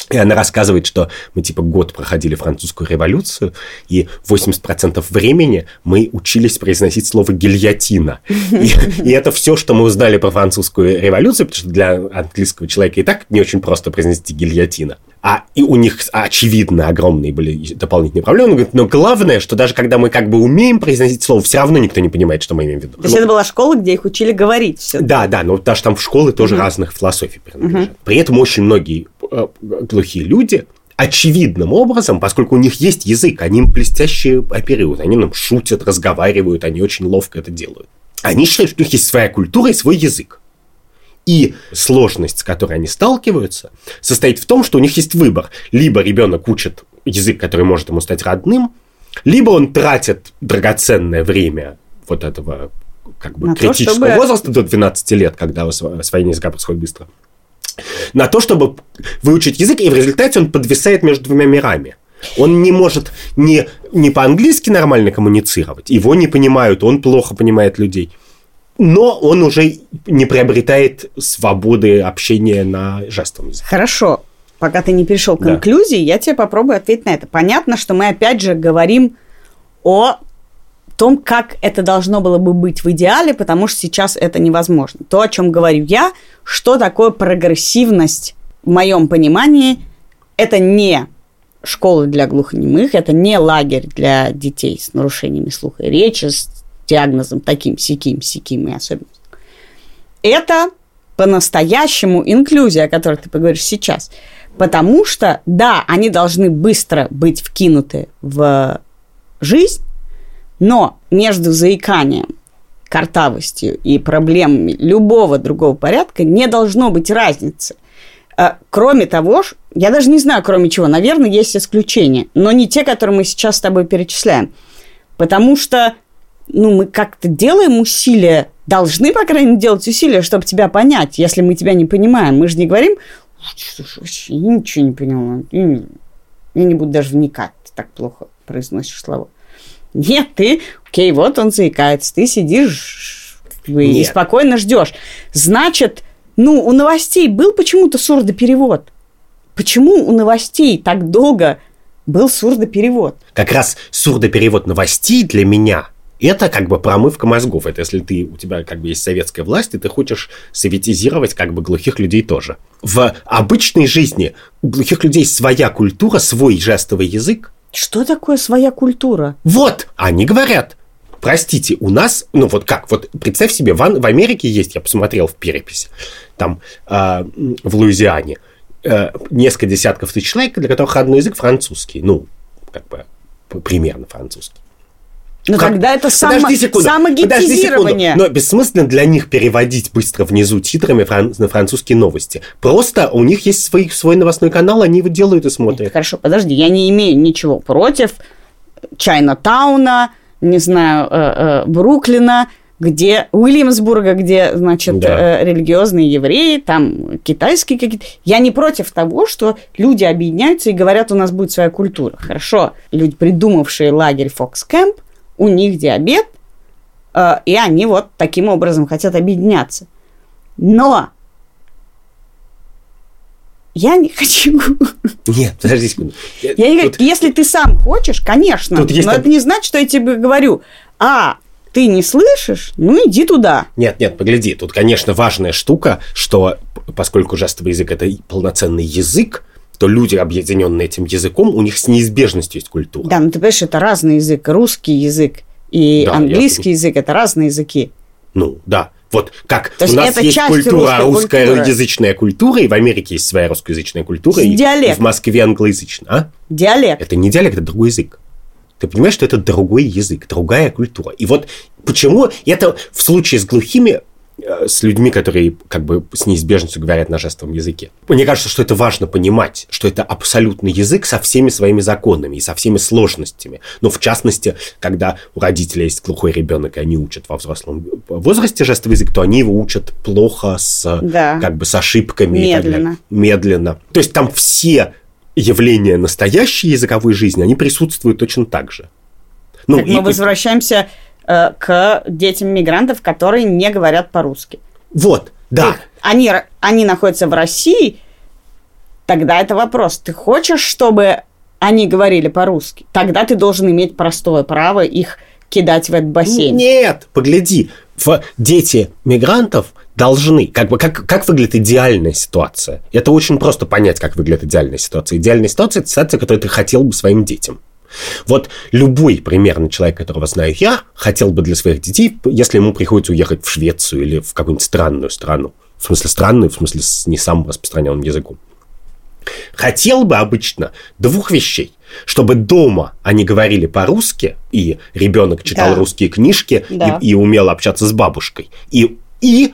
Speaker 1: И она рассказывает, что мы типа год проходили французскую революцию, и 80% времени мы учились произносить слово гильотина. И, и это все, что мы узнали про французскую революцию, потому что для английского человека и так не очень просто произносить гильотина. А и у них, очевидно, огромные были дополнительные проблемы. Он говорит, но главное, что даже когда мы как бы умеем произносить слово, все равно никто не понимает, что мы имеем в виду.
Speaker 2: То есть ну, это была школа, где их учили говорить все.
Speaker 1: Да, да, но даже там в школы тоже угу. разных философий принадлежат. Угу. При этом очень многие глухие люди очевидным образом, поскольку у них есть язык, они им блестяще оперируют, они нам шутят, разговаривают, они очень ловко это делают. Они считают, что у них есть своя культура и свой язык. И сложность, с которой они сталкиваются, состоит в том, что у них есть выбор. Либо ребенок учит язык, который может ему стать родным, либо он тратит драгоценное время вот этого как бы на критического то, чтобы... возраста до 12 лет, когда освоение языка происходит быстро, на то, чтобы выучить язык, и в результате он подвисает между двумя мирами. Он не может не, не по-английски нормально коммуницировать, его не понимают, он плохо понимает людей – но он уже не приобретает свободы общения на жестовом языке.
Speaker 2: Хорошо. Пока ты не перешел к да. инклюзии, я тебе попробую ответить на это. Понятно, что мы опять же говорим о том, как это должно было бы быть в идеале, потому что сейчас это невозможно. То, о чем говорю я, что такое прогрессивность в моем понимании, это не школы для глухонемых, это не лагерь для детей с нарушениями слуха и речи, с диагнозом таким, сяким, сяким и особенностью. Это по-настоящему инклюзия, о которой ты поговоришь сейчас. Потому что, да, они должны быстро быть вкинуты в жизнь, но между заиканием, картавостью и проблемами любого другого порядка не должно быть разницы. А, кроме того, я даже не знаю, кроме чего, наверное, есть исключения, но не те, которые мы сейчас с тобой перечисляем. Потому что ну, мы как-то делаем усилия, должны, по крайней мере, делать усилия, чтобы тебя понять, если мы тебя не понимаем. Мы же не говорим, вообще ничего не поняла, я не буду даже вникать, ты так плохо произносишь слова. Нет, ты, окей, вот он заикается, ты сидишь и спокойно ждешь. Значит, ну, у новостей был почему-то сурдоперевод. Почему у новостей так долго был сурдоперевод?
Speaker 1: Как раз сурдоперевод новостей для меня это как бы промывка мозгов. Это если ты, у тебя как бы есть советская власть, и ты хочешь советизировать как бы глухих людей тоже. В обычной жизни у глухих людей своя культура, свой жестовый язык.
Speaker 2: Что такое своя культура?
Speaker 1: Вот, они говорят, простите, у нас, ну вот как, вот представь себе, в, в Америке есть, я посмотрел в переписи, там э, в Луизиане, э, несколько десятков тысяч человек, для которых родной язык французский, ну, как бы примерно французский.
Speaker 2: Ну тогда это само, подожди секунду, самогетизирование.
Speaker 1: Но бессмысленно для них переводить быстро внизу титрами фран... на французские новости. Просто у них есть свой, свой новостной канал, они его делают и смотрят.
Speaker 2: Хорошо, подожди, я не имею ничего против Чайна-тауна, не знаю, э, э, Бруклина, где Уильямсбурга, где, значит, да. э, религиозные евреи, там китайские какие-то. Я не против того, что люди объединяются и говорят, у нас будет своя культура. Хорошо, люди, придумавшие лагерь Фокс Кэмп, у них диабет, э, и они вот таким образом хотят объединяться. Но я не хочу.
Speaker 1: Нет, подожди секунду.
Speaker 2: Я не Тут... Если ты сам хочешь, конечно. Тут есть но там... это не значит, что я тебе говорю. А, ты не слышишь? Ну, иди туда.
Speaker 1: Нет, нет, погляди. Тут, конечно, важная штука, что поскольку жестовый язык – это полноценный язык, то люди, объединенные этим языком, у них с неизбежностью есть культура.
Speaker 2: Да, ну ты понимаешь, это разный язык. Русский язык и да, английский я... язык – это разные языки.
Speaker 1: Ну, да. Вот как То у нас есть культура, русская культуры. язычная культура, и в Америке есть своя русскоязычная культура, и, диалект. и в Москве англоязычная. А?
Speaker 2: Диалект.
Speaker 1: Это не диалект, это другой язык. Ты понимаешь, что это другой язык, другая культура. И вот почему это в случае с глухими с людьми, которые как бы с неизбежностью говорят на жестовом языке. Мне кажется, что это важно понимать, что это абсолютный язык со всеми своими законами и со всеми сложностями. Но в частности, когда у родителей есть глухой ребенок, и они учат во взрослом возрасте жестовый язык, то они его учат плохо, с, да. как бы с ошибками.
Speaker 2: Медленно.
Speaker 1: Медленно. То есть там все явления настоящей языковой жизни, они присутствуют точно так же.
Speaker 2: Ну, так и, мы возвращаемся Э, к детям мигрантов, которые не говорят по-русски.
Speaker 1: Вот, да.
Speaker 2: Их, они, они находятся в России, Тогда это вопрос. Ты хочешь, чтобы они говорили по-русски? Тогда ты должен иметь простое право их кидать в этот бассейн.
Speaker 1: Нет, погляди, в дети мигрантов должны, как бы, как, как выглядит идеальная ситуация? Это очень просто понять, как выглядит идеальная ситуация. Идеальная ситуация – это ситуация, которую ты хотел бы своим детям. Вот любой примерно человек, которого знаю я, хотел бы для своих детей, если ему приходится уехать в Швецию или в какую-нибудь странную страну, в смысле странную, в смысле с не самым распространенным языком, хотел бы обычно двух вещей. Чтобы дома они говорили по-русски, и ребенок читал да. русские книжки да. и, и умел общаться с бабушкой. И, и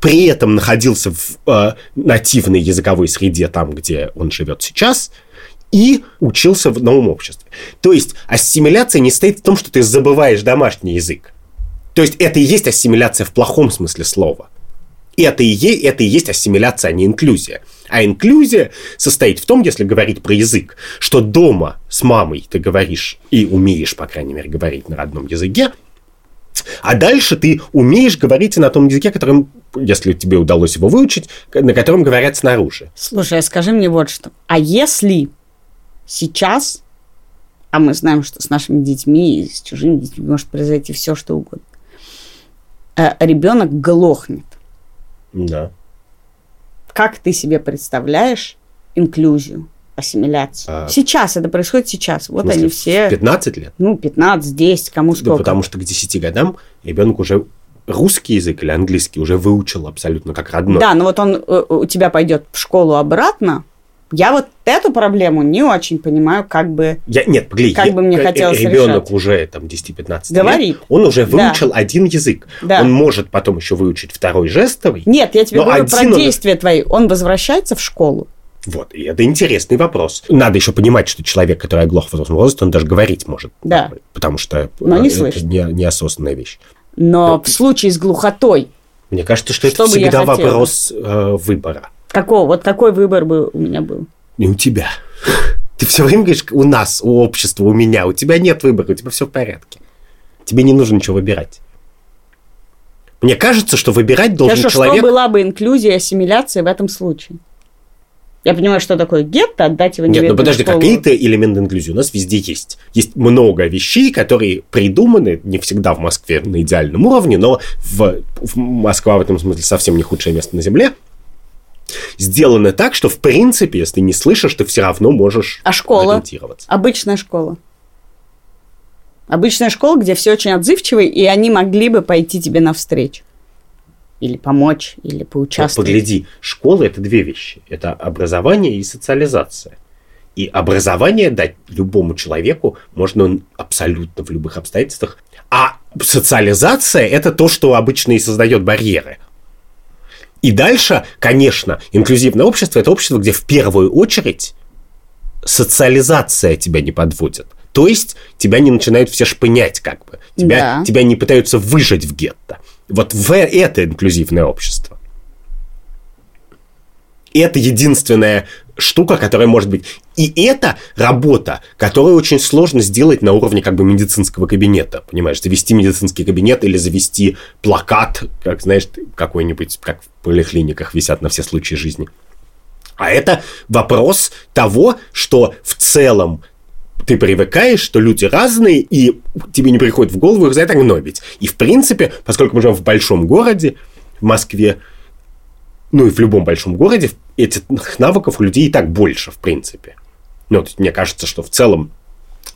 Speaker 1: при этом находился в э, нативной языковой среде, там, где он живет сейчас, и учился в новом обществе. То есть ассимиляция не стоит в том, что ты забываешь домашний язык. То есть это и есть ассимиляция в плохом смысле слова. И это и, е- это и есть ассимиляция, а не инклюзия. А инклюзия состоит в том, если говорить про язык, что дома с мамой ты говоришь и умеешь, по крайней мере, говорить на родном языке, а дальше ты умеешь говорить на том языке, которым, если тебе удалось его выучить, на котором говорят снаружи.
Speaker 2: Слушай, а скажи мне вот что. А если сейчас, а мы знаем, что с нашими детьми и с чужими детьми может произойти все, что угодно, э, ребенок глохнет.
Speaker 1: Да.
Speaker 2: Как ты себе представляешь инклюзию? ассимиляцию. А... Сейчас это происходит сейчас. Вот смысле, они все.
Speaker 1: 15 лет?
Speaker 2: Ну, 15, 10, кому сколько.
Speaker 1: Да, потому что к 10 годам ребенок уже русский язык или английский уже выучил абсолютно как родной.
Speaker 2: Да, но вот он э, у тебя пойдет в школу обратно, я вот эту проблему не очень понимаю, как бы...
Speaker 1: Я, нет, погоди,
Speaker 2: как я, бы мне хотелось
Speaker 1: Ребенок
Speaker 2: решать.
Speaker 1: уже там 10-15
Speaker 2: Говорит. лет,
Speaker 1: он уже выучил да. один язык. Да. Он может потом еще выучить второй жестовый.
Speaker 2: Нет, я тебе говорю про он... действия твои. Он возвращается в школу.
Speaker 1: Вот, и это интересный вопрос. Надо еще понимать, что человек, который оглох в взрослом возрасте, он даже говорить может.
Speaker 2: Да.
Speaker 1: Потому что
Speaker 2: Но не
Speaker 1: это
Speaker 2: слышит.
Speaker 1: не, неосознанная вещь.
Speaker 2: Но да. в случае с глухотой...
Speaker 1: Мне кажется, что, что это всегда вопрос э, выбора.
Speaker 2: Какого? Вот какой выбор бы у меня был?
Speaker 1: Не у тебя. Ты все время говоришь, у нас, у общества, у меня. У тебя нет выбора, у тебя все в порядке. Тебе не нужно ничего выбирать. Мне кажется, что выбирать должен Хорошо, человек...
Speaker 2: что была бы инклюзия ассимиляция в этом случае? Я понимаю, что такое гетто, отдать его
Speaker 1: Нет, ну подожди, какие-то элементы инклюзии у нас везде есть. Есть много вещей, которые придуманы, не всегда в Москве на идеальном уровне, но в, в Москва в этом смысле совсем не худшее место на Земле. Сделаны так, что в принципе, если ты не слышишь, ты все равно можешь
Speaker 2: а школа? ориентироваться. Обычная школа. Обычная школа, где все очень отзывчивые, и они могли бы пойти тебе навстречу или помочь, или поучаствовать.
Speaker 1: Погляди, школа – это две вещи. Это образование и социализация. И образование дать любому человеку можно абсолютно в любых обстоятельствах. А социализация – это то, что обычно и создает барьеры. И дальше, конечно, инклюзивное общество – это общество, где в первую очередь социализация тебя не подводит. То есть тебя не начинают все шпынять как бы. Тебя, да. тебя не пытаются выжать в гетто. Вот в это инклюзивное общество. И это единственная штука, которая может быть. И это работа, которую очень сложно сделать на уровне как бы медицинского кабинета. Понимаешь, завести медицинский кабинет или завести плакат, как, знаешь, какой-нибудь, как в поликлиниках висят на все случаи жизни. А это вопрос того, что в целом ты привыкаешь, что люди разные, и тебе не приходит в голову их за это гнобить. И, в принципе, поскольку мы живем в большом городе, в Москве, ну и в любом большом городе, этих навыков у людей и так больше, в принципе. Ну, то мне кажется, что в целом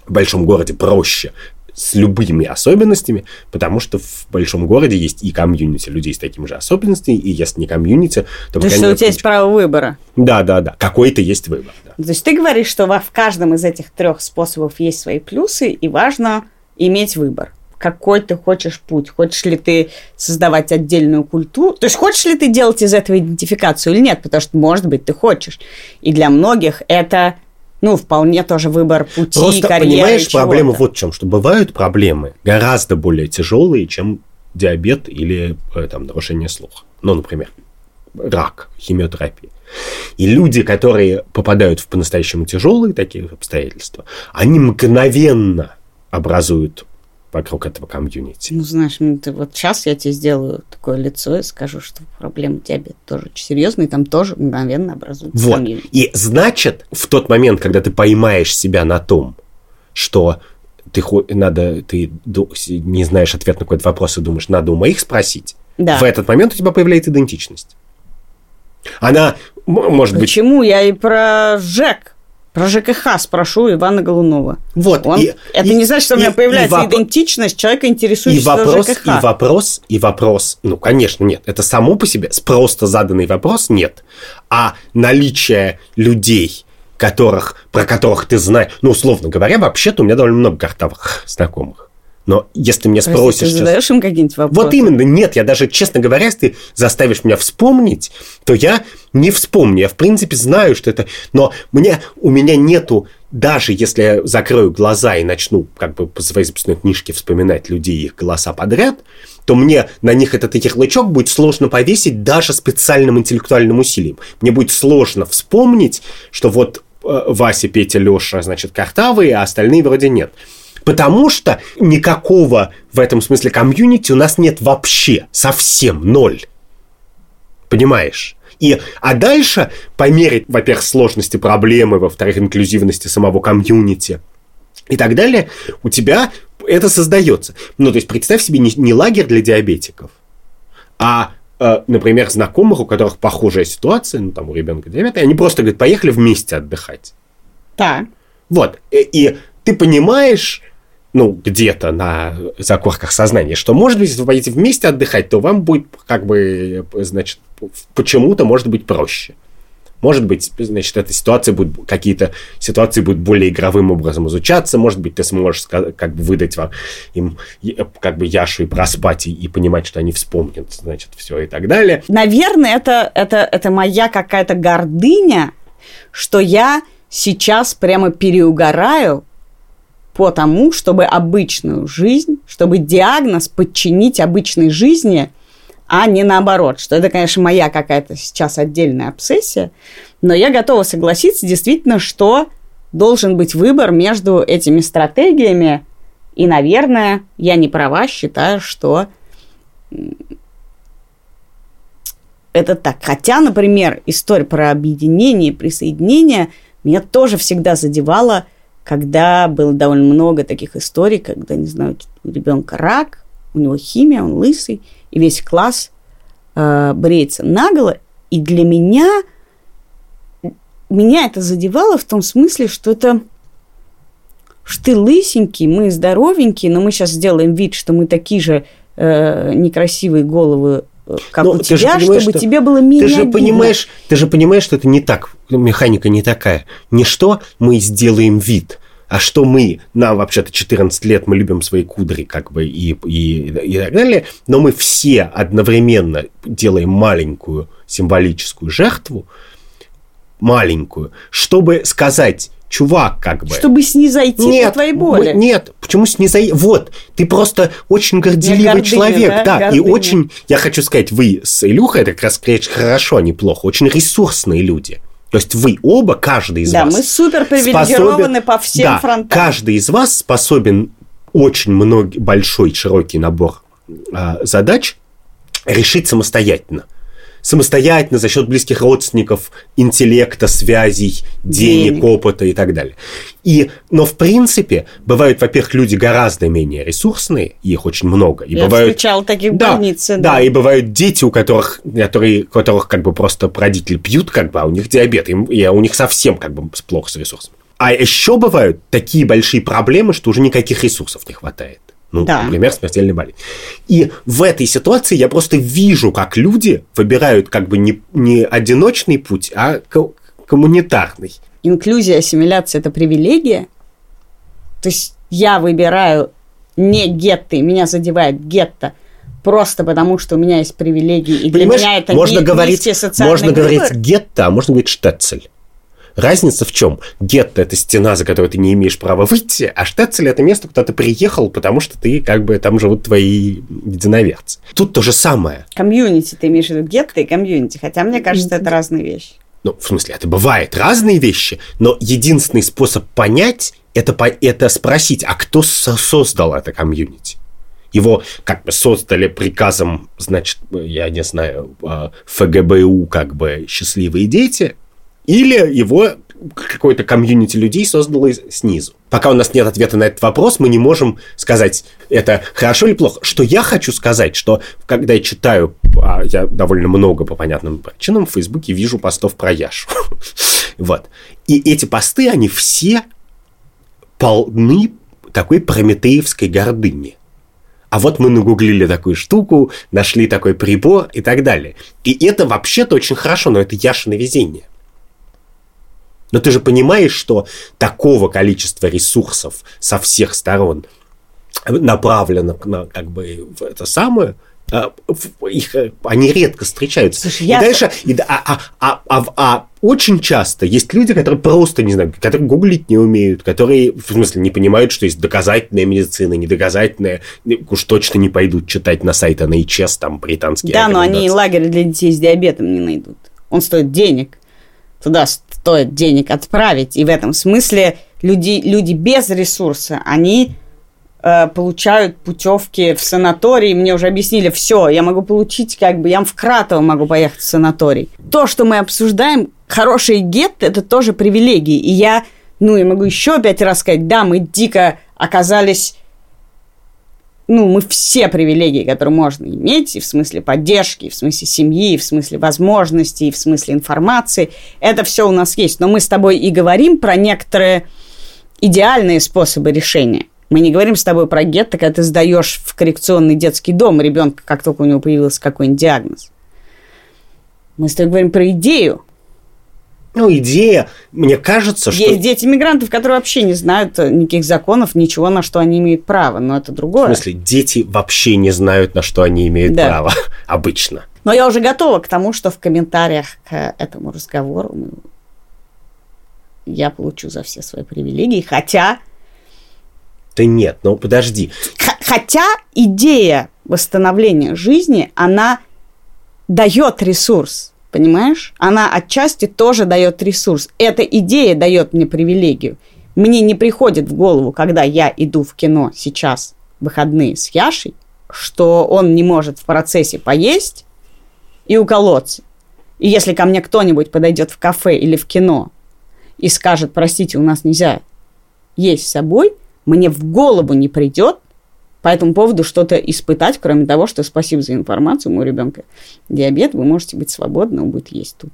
Speaker 1: в большом городе проще с любыми особенностями, потому что в большом городе есть и комьюнити людей с такими же особенностями, и если не комьюнити,
Speaker 2: то... То есть, у тебя есть право выбора.
Speaker 1: Да, да, да. Какой-то есть выбор. Да.
Speaker 2: То есть, ты говоришь, что в каждом из этих трех способов есть свои плюсы, и важно иметь выбор. Какой ты хочешь путь? Хочешь ли ты создавать отдельную культуру? То есть, хочешь ли ты делать из этого идентификацию или нет? Потому что, может быть, ты хочешь. И для многих это ну, вполне тоже выбор пути,
Speaker 1: Просто, карьеры. понимаешь, проблема вот в чем, что бывают проблемы гораздо более тяжелые, чем диабет или э, там, нарушение слуха. Ну, например, рак, химиотерапия. И люди, которые попадают в по-настоящему тяжелые такие обстоятельства, они мгновенно образуют вокруг этого комьюнити.
Speaker 2: Ну, знаешь, ну, ты вот сейчас я тебе сделаю такое лицо и скажу, что проблема диабета тоже очень серьезная, и там тоже мгновенно образуется
Speaker 1: Вот.
Speaker 2: комьюнити.
Speaker 1: И значит, в тот момент, когда ты поймаешь себя на том, что ты надо, ты не знаешь ответ на какой-то вопрос и думаешь, надо у моих спросить,
Speaker 2: Да.
Speaker 1: в этот момент у тебя появляется идентичность. Она, может быть,
Speaker 2: Почему я и про ЖЭК, про ЖКХ спрошу Ивана Голунова.
Speaker 1: вот.
Speaker 2: Он-
Speaker 1: и-
Speaker 2: это
Speaker 1: и-
Speaker 2: не значит, что у
Speaker 1: и-
Speaker 2: меня
Speaker 1: и
Speaker 2: появляется
Speaker 1: воп-
Speaker 2: идентичность человека,
Speaker 1: И
Speaker 2: интересующегося
Speaker 1: вопрос,
Speaker 2: ЖКХ.
Speaker 1: и вопрос, и вопрос, ну, конечно, нет. Это само по себе, просто заданный вопрос нет. А наличие людей, которых, про которых ты знаешь, ну, условно говоря, вообще-то у меня довольно много картавых знакомых. Но если меня
Speaker 2: Прости,
Speaker 1: спросишь...
Speaker 2: ты
Speaker 1: сейчас-
Speaker 2: задаешь им какие-нибудь вопросы?
Speaker 1: Вот именно, нет, я даже, честно говоря, если ты заставишь меня вспомнить, то я не вспомню. Я, в принципе, знаю, что это... Но мне, у меня нету, даже если я закрою глаза и начну как бы по своей записной книжке вспоминать людей и их голоса подряд, то мне на них этот ярлычок будет сложно повесить даже специальным интеллектуальным усилием. Мне будет сложно вспомнить, что вот э, Вася, Петя, Леша, значит, картавые, а остальные вроде нет. Потому что никакого в этом смысле комьюнити у нас нет вообще, совсем ноль. Понимаешь? И, а дальше, по мере, во-первых, сложности проблемы, во-вторых, инклюзивности самого комьюнити и так далее, у тебя это создается. Ну, то есть, представь себе не, не лагерь для диабетиков, а, э, например, знакомых, у которых похожая ситуация, ну, там, у ребенка диабет, и они просто, говорят, поехали вместе отдыхать.
Speaker 2: Так.
Speaker 1: Вот. И, и ты понимаешь, ну, где-то на закорках сознания, что, может быть, если вы поедете вместе отдыхать, то вам будет, как бы, значит, почему-то может быть проще. Может быть, значит, эта ситуация будет, какие-то ситуации будут более игровым образом изучаться, может быть, ты сможешь как бы выдать вам им как бы Яшу и проспать и, и понимать, что они вспомнят, значит, все и так далее.
Speaker 2: Наверное, это, это, это моя какая-то гордыня, что я сейчас прямо переугораю по тому, чтобы обычную жизнь, чтобы диагноз подчинить обычной жизни, а не наоборот. Что это, конечно, моя какая-то сейчас отдельная обсессия, но я готова согласиться действительно, что должен быть выбор между этими стратегиями, и, наверное, я не права, считаю, что это так. Хотя, например, история про объединение, присоединение меня тоже всегда задевала, когда было довольно много таких историй, когда, не знаю, у ребенка рак, у него химия, он лысый, и весь класс э, бреется наголо. И для меня, меня это задевало в том смысле, что это что ты лысенький, мы здоровенькие, но мы сейчас сделаем вид, что мы такие же э, некрасивые головы, как
Speaker 1: Ну,
Speaker 2: у тебя, чтобы
Speaker 1: что-
Speaker 2: тебе было менее
Speaker 1: Ты же
Speaker 2: обидно.
Speaker 1: понимаешь, ты же понимаешь, что это не так, механика не такая. Не что мы сделаем вид, а что мы, нам вообще-то 14 лет, мы любим свои кудри, как бы, и, и, и так далее, но мы все одновременно делаем маленькую символическую жертву, маленькую, чтобы сказать, чувак, как бы...
Speaker 2: Чтобы снизойти по твоей боли.
Speaker 1: мы- нет, почему снизойти? Вот, ты просто очень горделивый
Speaker 2: гордыня,
Speaker 1: человек,
Speaker 2: да,
Speaker 1: да, и очень, я хочу сказать, вы с Илюхой, это как раз хорошо, неплохо, очень ресурсные люди. То есть вы оба, каждый из
Speaker 2: Да,
Speaker 1: вас...
Speaker 2: мы супер привилегированы
Speaker 1: способен-
Speaker 2: по всем
Speaker 1: да,
Speaker 2: фронтам.
Speaker 1: каждый из вас способен очень много, большой, широкий набор а, задач решить самостоятельно. Самостоятельно за счет близких родственников, интеллекта, связей, денег,
Speaker 2: Денег.
Speaker 1: опыта и так далее. И, но в принципе бывают, во-первых, люди гораздо менее ресурсные, их очень много. И
Speaker 2: Я
Speaker 1: бывают,
Speaker 2: встречала таких
Speaker 1: да,
Speaker 2: больнице.
Speaker 1: да, и бывают дети, у которых, которые, у которых как бы просто родители пьют, как бы, а у них диабет, им- и у них совсем как бы плохо с ресурсами. А еще бывают такие большие проблемы, что уже никаких ресурсов не хватает. Ну,
Speaker 2: Да.
Speaker 1: например, смертельная болезнь. И в этой ситуации я просто вижу, как люди выбирают как бы не, не одиночный путь, а ко- коммунитарный.
Speaker 2: Инклюзия, ассимиляция – это привилегия. То есть я выбираю не гетто, и меня задевает гетто, просто потому что у меня есть привилегии, и для
Speaker 1: Понимаешь,
Speaker 2: меня это
Speaker 1: можно
Speaker 2: ни-
Speaker 1: говорить, можно
Speaker 2: выбор.
Speaker 1: говорить гетто, а можно говорить штецель. Разница в чем? Гетто – это стена, за которую ты не имеешь права выйти, а штецель – это место, куда ты приехал, потому что ты, как бы, там живут твои единоверцы. Тут то же самое.
Speaker 2: Комьюнити, ты имеешь в виду гетто и комьюнити, хотя мне кажется, это разные вещи.
Speaker 1: Ну, в смысле, это бывает разные вещи, но единственный способ понять это, это спросить, а кто создал это комьюнити? Его как бы создали приказом, значит, я не знаю, а, ФГБУ, как бы счастливые дети, или его какой-то комьюнити людей создало снизу. Пока у нас нет ответа на этот вопрос, мы не можем сказать, это хорошо или плохо. Что я хочу сказать, что когда я читаю, а я довольно много по понятным причинам в Фейсбуке вижу постов про Яшу. (laughs) Вот. И эти посты, они все полны такой прометеевской гордыни. А вот мы нагуглили такую штуку, нашли такой прибор и так далее. И это вообще-то очень хорошо, но это Яшино везение. Но ты же понимаешь, что такого количества ресурсов со всех сторон направлено на как бы в это самое, а, их, они редко встречаются. Слушай, и я... дальше, и, а, а, а, а, а очень часто есть люди, которые просто не знаю, которые гуглить не умеют, которые, в смысле, не понимают, что есть доказательная медицина, недоказательная, уж точно не пойдут читать на сайт NHS, там, британские
Speaker 2: Да, но они лагерь для детей с диабетом не найдут. Он стоит денег. Туда стоит денег отправить. И в этом смысле люди, люди без ресурса, они э, получают путевки в санаторий. Мне уже объяснили, все, я могу получить, как бы, я в Кратово могу поехать в санаторий. То, что мы обсуждаем, хорошие гетты, это тоже привилегии. И я, ну, я могу еще пять раз сказать, да, мы дико оказались ну, мы все привилегии, которые можно иметь, и в смысле поддержки, и в смысле семьи, и в смысле возможностей, и в смысле информации, это все у нас есть. Но мы с тобой и говорим про некоторые идеальные способы решения. Мы не говорим с тобой про гетто, когда ты сдаешь в коррекционный детский дом ребенка, как только у него появился какой-нибудь диагноз. Мы с тобой говорим про идею,
Speaker 1: ну, идея, мне кажется,
Speaker 2: что... Есть дети мигрантов, которые вообще не знают никаких законов, ничего, на что они имеют право, но это другое.
Speaker 1: В смысле, дети вообще не знают, на что они имеют да. право, (laughs) обычно.
Speaker 2: Но я уже готова к тому, что в комментариях к этому разговору я получу за все свои привилегии, хотя...
Speaker 1: Да нет, ну подожди.
Speaker 2: Хотя идея восстановления жизни, она дает ресурс Понимаешь? Она отчасти тоже дает ресурс. Эта идея дает мне привилегию. Мне не приходит в голову, когда я иду в кино сейчас, выходные с Яшей, что он не может в процессе поесть и уколоться. И если ко мне кто-нибудь подойдет в кафе или в кино и скажет, простите, у нас нельзя есть с собой, мне в голову не придет, по этому поводу что-то испытать, кроме того, что спасибо за информацию, у моего ребенка диабет, вы можете быть свободны, он будет есть тут.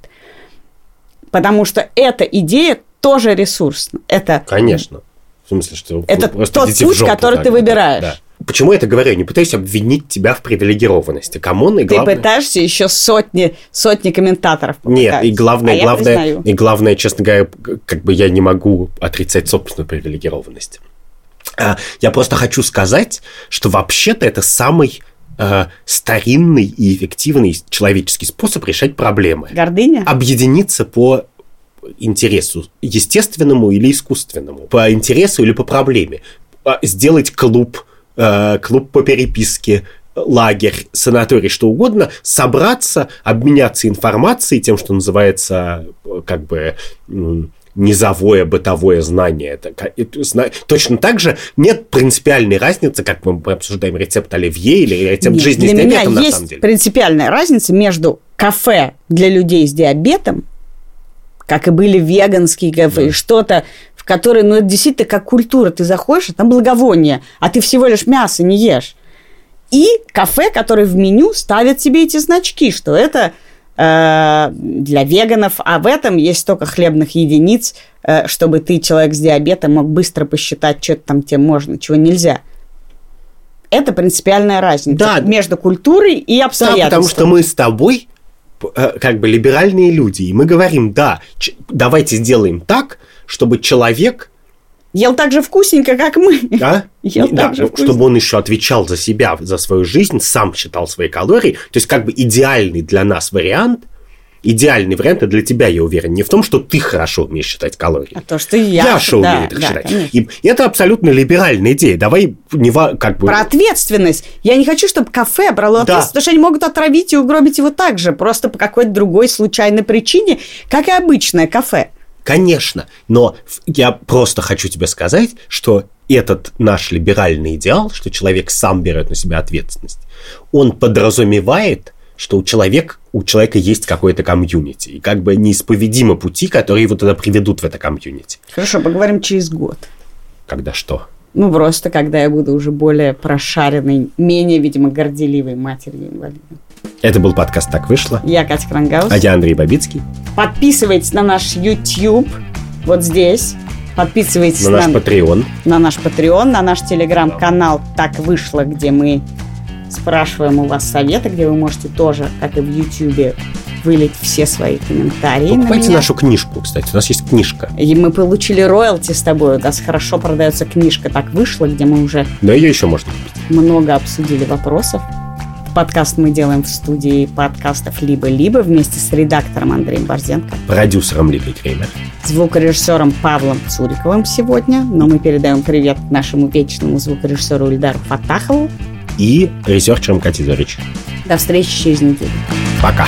Speaker 2: Потому что эта идея тоже ресурсна. Это,
Speaker 1: Конечно. В смысле, что
Speaker 2: это тот путь, который так, ты выбираешь. Да.
Speaker 1: Почему я это говорю? Я не пытаюсь обвинить тебя в привилегированности. Come on, и главное...
Speaker 2: Ты пытаешься еще сотни, сотни комментаторов
Speaker 1: Нет, и главное, а главное, и главное, честно говоря, как бы я не могу отрицать собственную привилегированность. А, я просто хочу сказать, что вообще-то это самый э, старинный и эффективный человеческий способ решать проблемы.
Speaker 2: Гордыня?
Speaker 1: Объединиться по интересу, естественному или искусственному, по интересу или по проблеме. А, сделать клуб, э, клуб по переписке, лагерь, санаторий, что угодно, собраться, обменяться информацией, тем, что называется э, как бы низовое бытовое знание. Это, это, точно так же нет принципиальной разницы, как мы обсуждаем рецепт оливье или рецепт нет, жизни
Speaker 2: для
Speaker 1: с
Speaker 2: диабетом, меня на есть самом деле. принципиальная разница между кафе для людей с диабетом, как и были веганские кафе, да. что-то, в которое, ну, это действительно как культура. Ты заходишь, а там благовоние, а ты всего лишь мясо не ешь. И кафе, который в меню ставят себе эти значки, что это Э, для веганов, а в этом есть столько хлебных единиц, э, чтобы ты, человек с диабетом, мог быстро посчитать, что там тебе можно, чего нельзя. Это принципиальная разница да. между культурой и обстоятельствами.
Speaker 1: Да, потому что мы с тобой э, как бы либеральные люди, и мы говорим, да, давайте сделаем так, чтобы человек
Speaker 2: Ел так же вкусненько, как мы.
Speaker 1: Да? (laughs) Ел да, так же чтобы он еще отвечал за себя, за свою жизнь, сам считал свои калории. То есть, как бы идеальный для нас вариант, идеальный вариант, а для тебя, я уверен, не в том, что ты хорошо умеешь считать калории.
Speaker 2: А то, что я...
Speaker 1: Яша да, умеет их да, считать. И, и это абсолютно либеральная идея. Давай не как бы...
Speaker 2: Про ответственность. Я не хочу, чтобы кафе брало да. ответственность, потому что они могут отравить и угробить его так же, просто по какой-то другой случайной причине, как и обычное кафе.
Speaker 1: Конечно, но я просто хочу тебе сказать, что этот наш либеральный идеал, что человек сам берет на себя ответственность, он подразумевает, что у человека, у человека есть какое-то комьюнити, и как бы неисповедимы пути, которые его туда приведут в это комьюнити.
Speaker 2: Хорошо, поговорим через год.
Speaker 1: Когда что?
Speaker 2: Ну, просто когда я буду уже более прошаренной, менее, видимо, горделивой матерью инвалида.
Speaker 1: Это был подкаст «Так вышло».
Speaker 2: Я Катя Крангаус.
Speaker 1: А я Андрей Бабицкий.
Speaker 2: Подписывайтесь на наш YouTube вот здесь. Подписывайтесь
Speaker 1: на, на наш Patreon.
Speaker 2: На наш Patreon, на наш телеграм-канал «Так вышло», где мы спрашиваем у вас советы, где вы можете тоже, как и в YouTube, вылить все свои комментарии.
Speaker 1: Покупайте на нашу книжку, кстати. У нас есть книжка.
Speaker 2: И мы получили роялти с тобой. У нас хорошо продается книжка «Так вышло», где мы уже...
Speaker 1: Но ее еще можно купить.
Speaker 2: Много обсудили вопросов. Подкаст мы делаем в студии подкастов «Либо-либо» вместе с редактором Андреем Борзенко.
Speaker 1: Продюсером Лигой Кремер.
Speaker 2: Звукорежиссером Павлом Цуриковым сегодня. Но мы передаем привет нашему вечному звукорежиссеру Ильдару Фатахову.
Speaker 1: И researcher ом Кати Зорич.
Speaker 2: До встречи через неделю.
Speaker 1: Пока.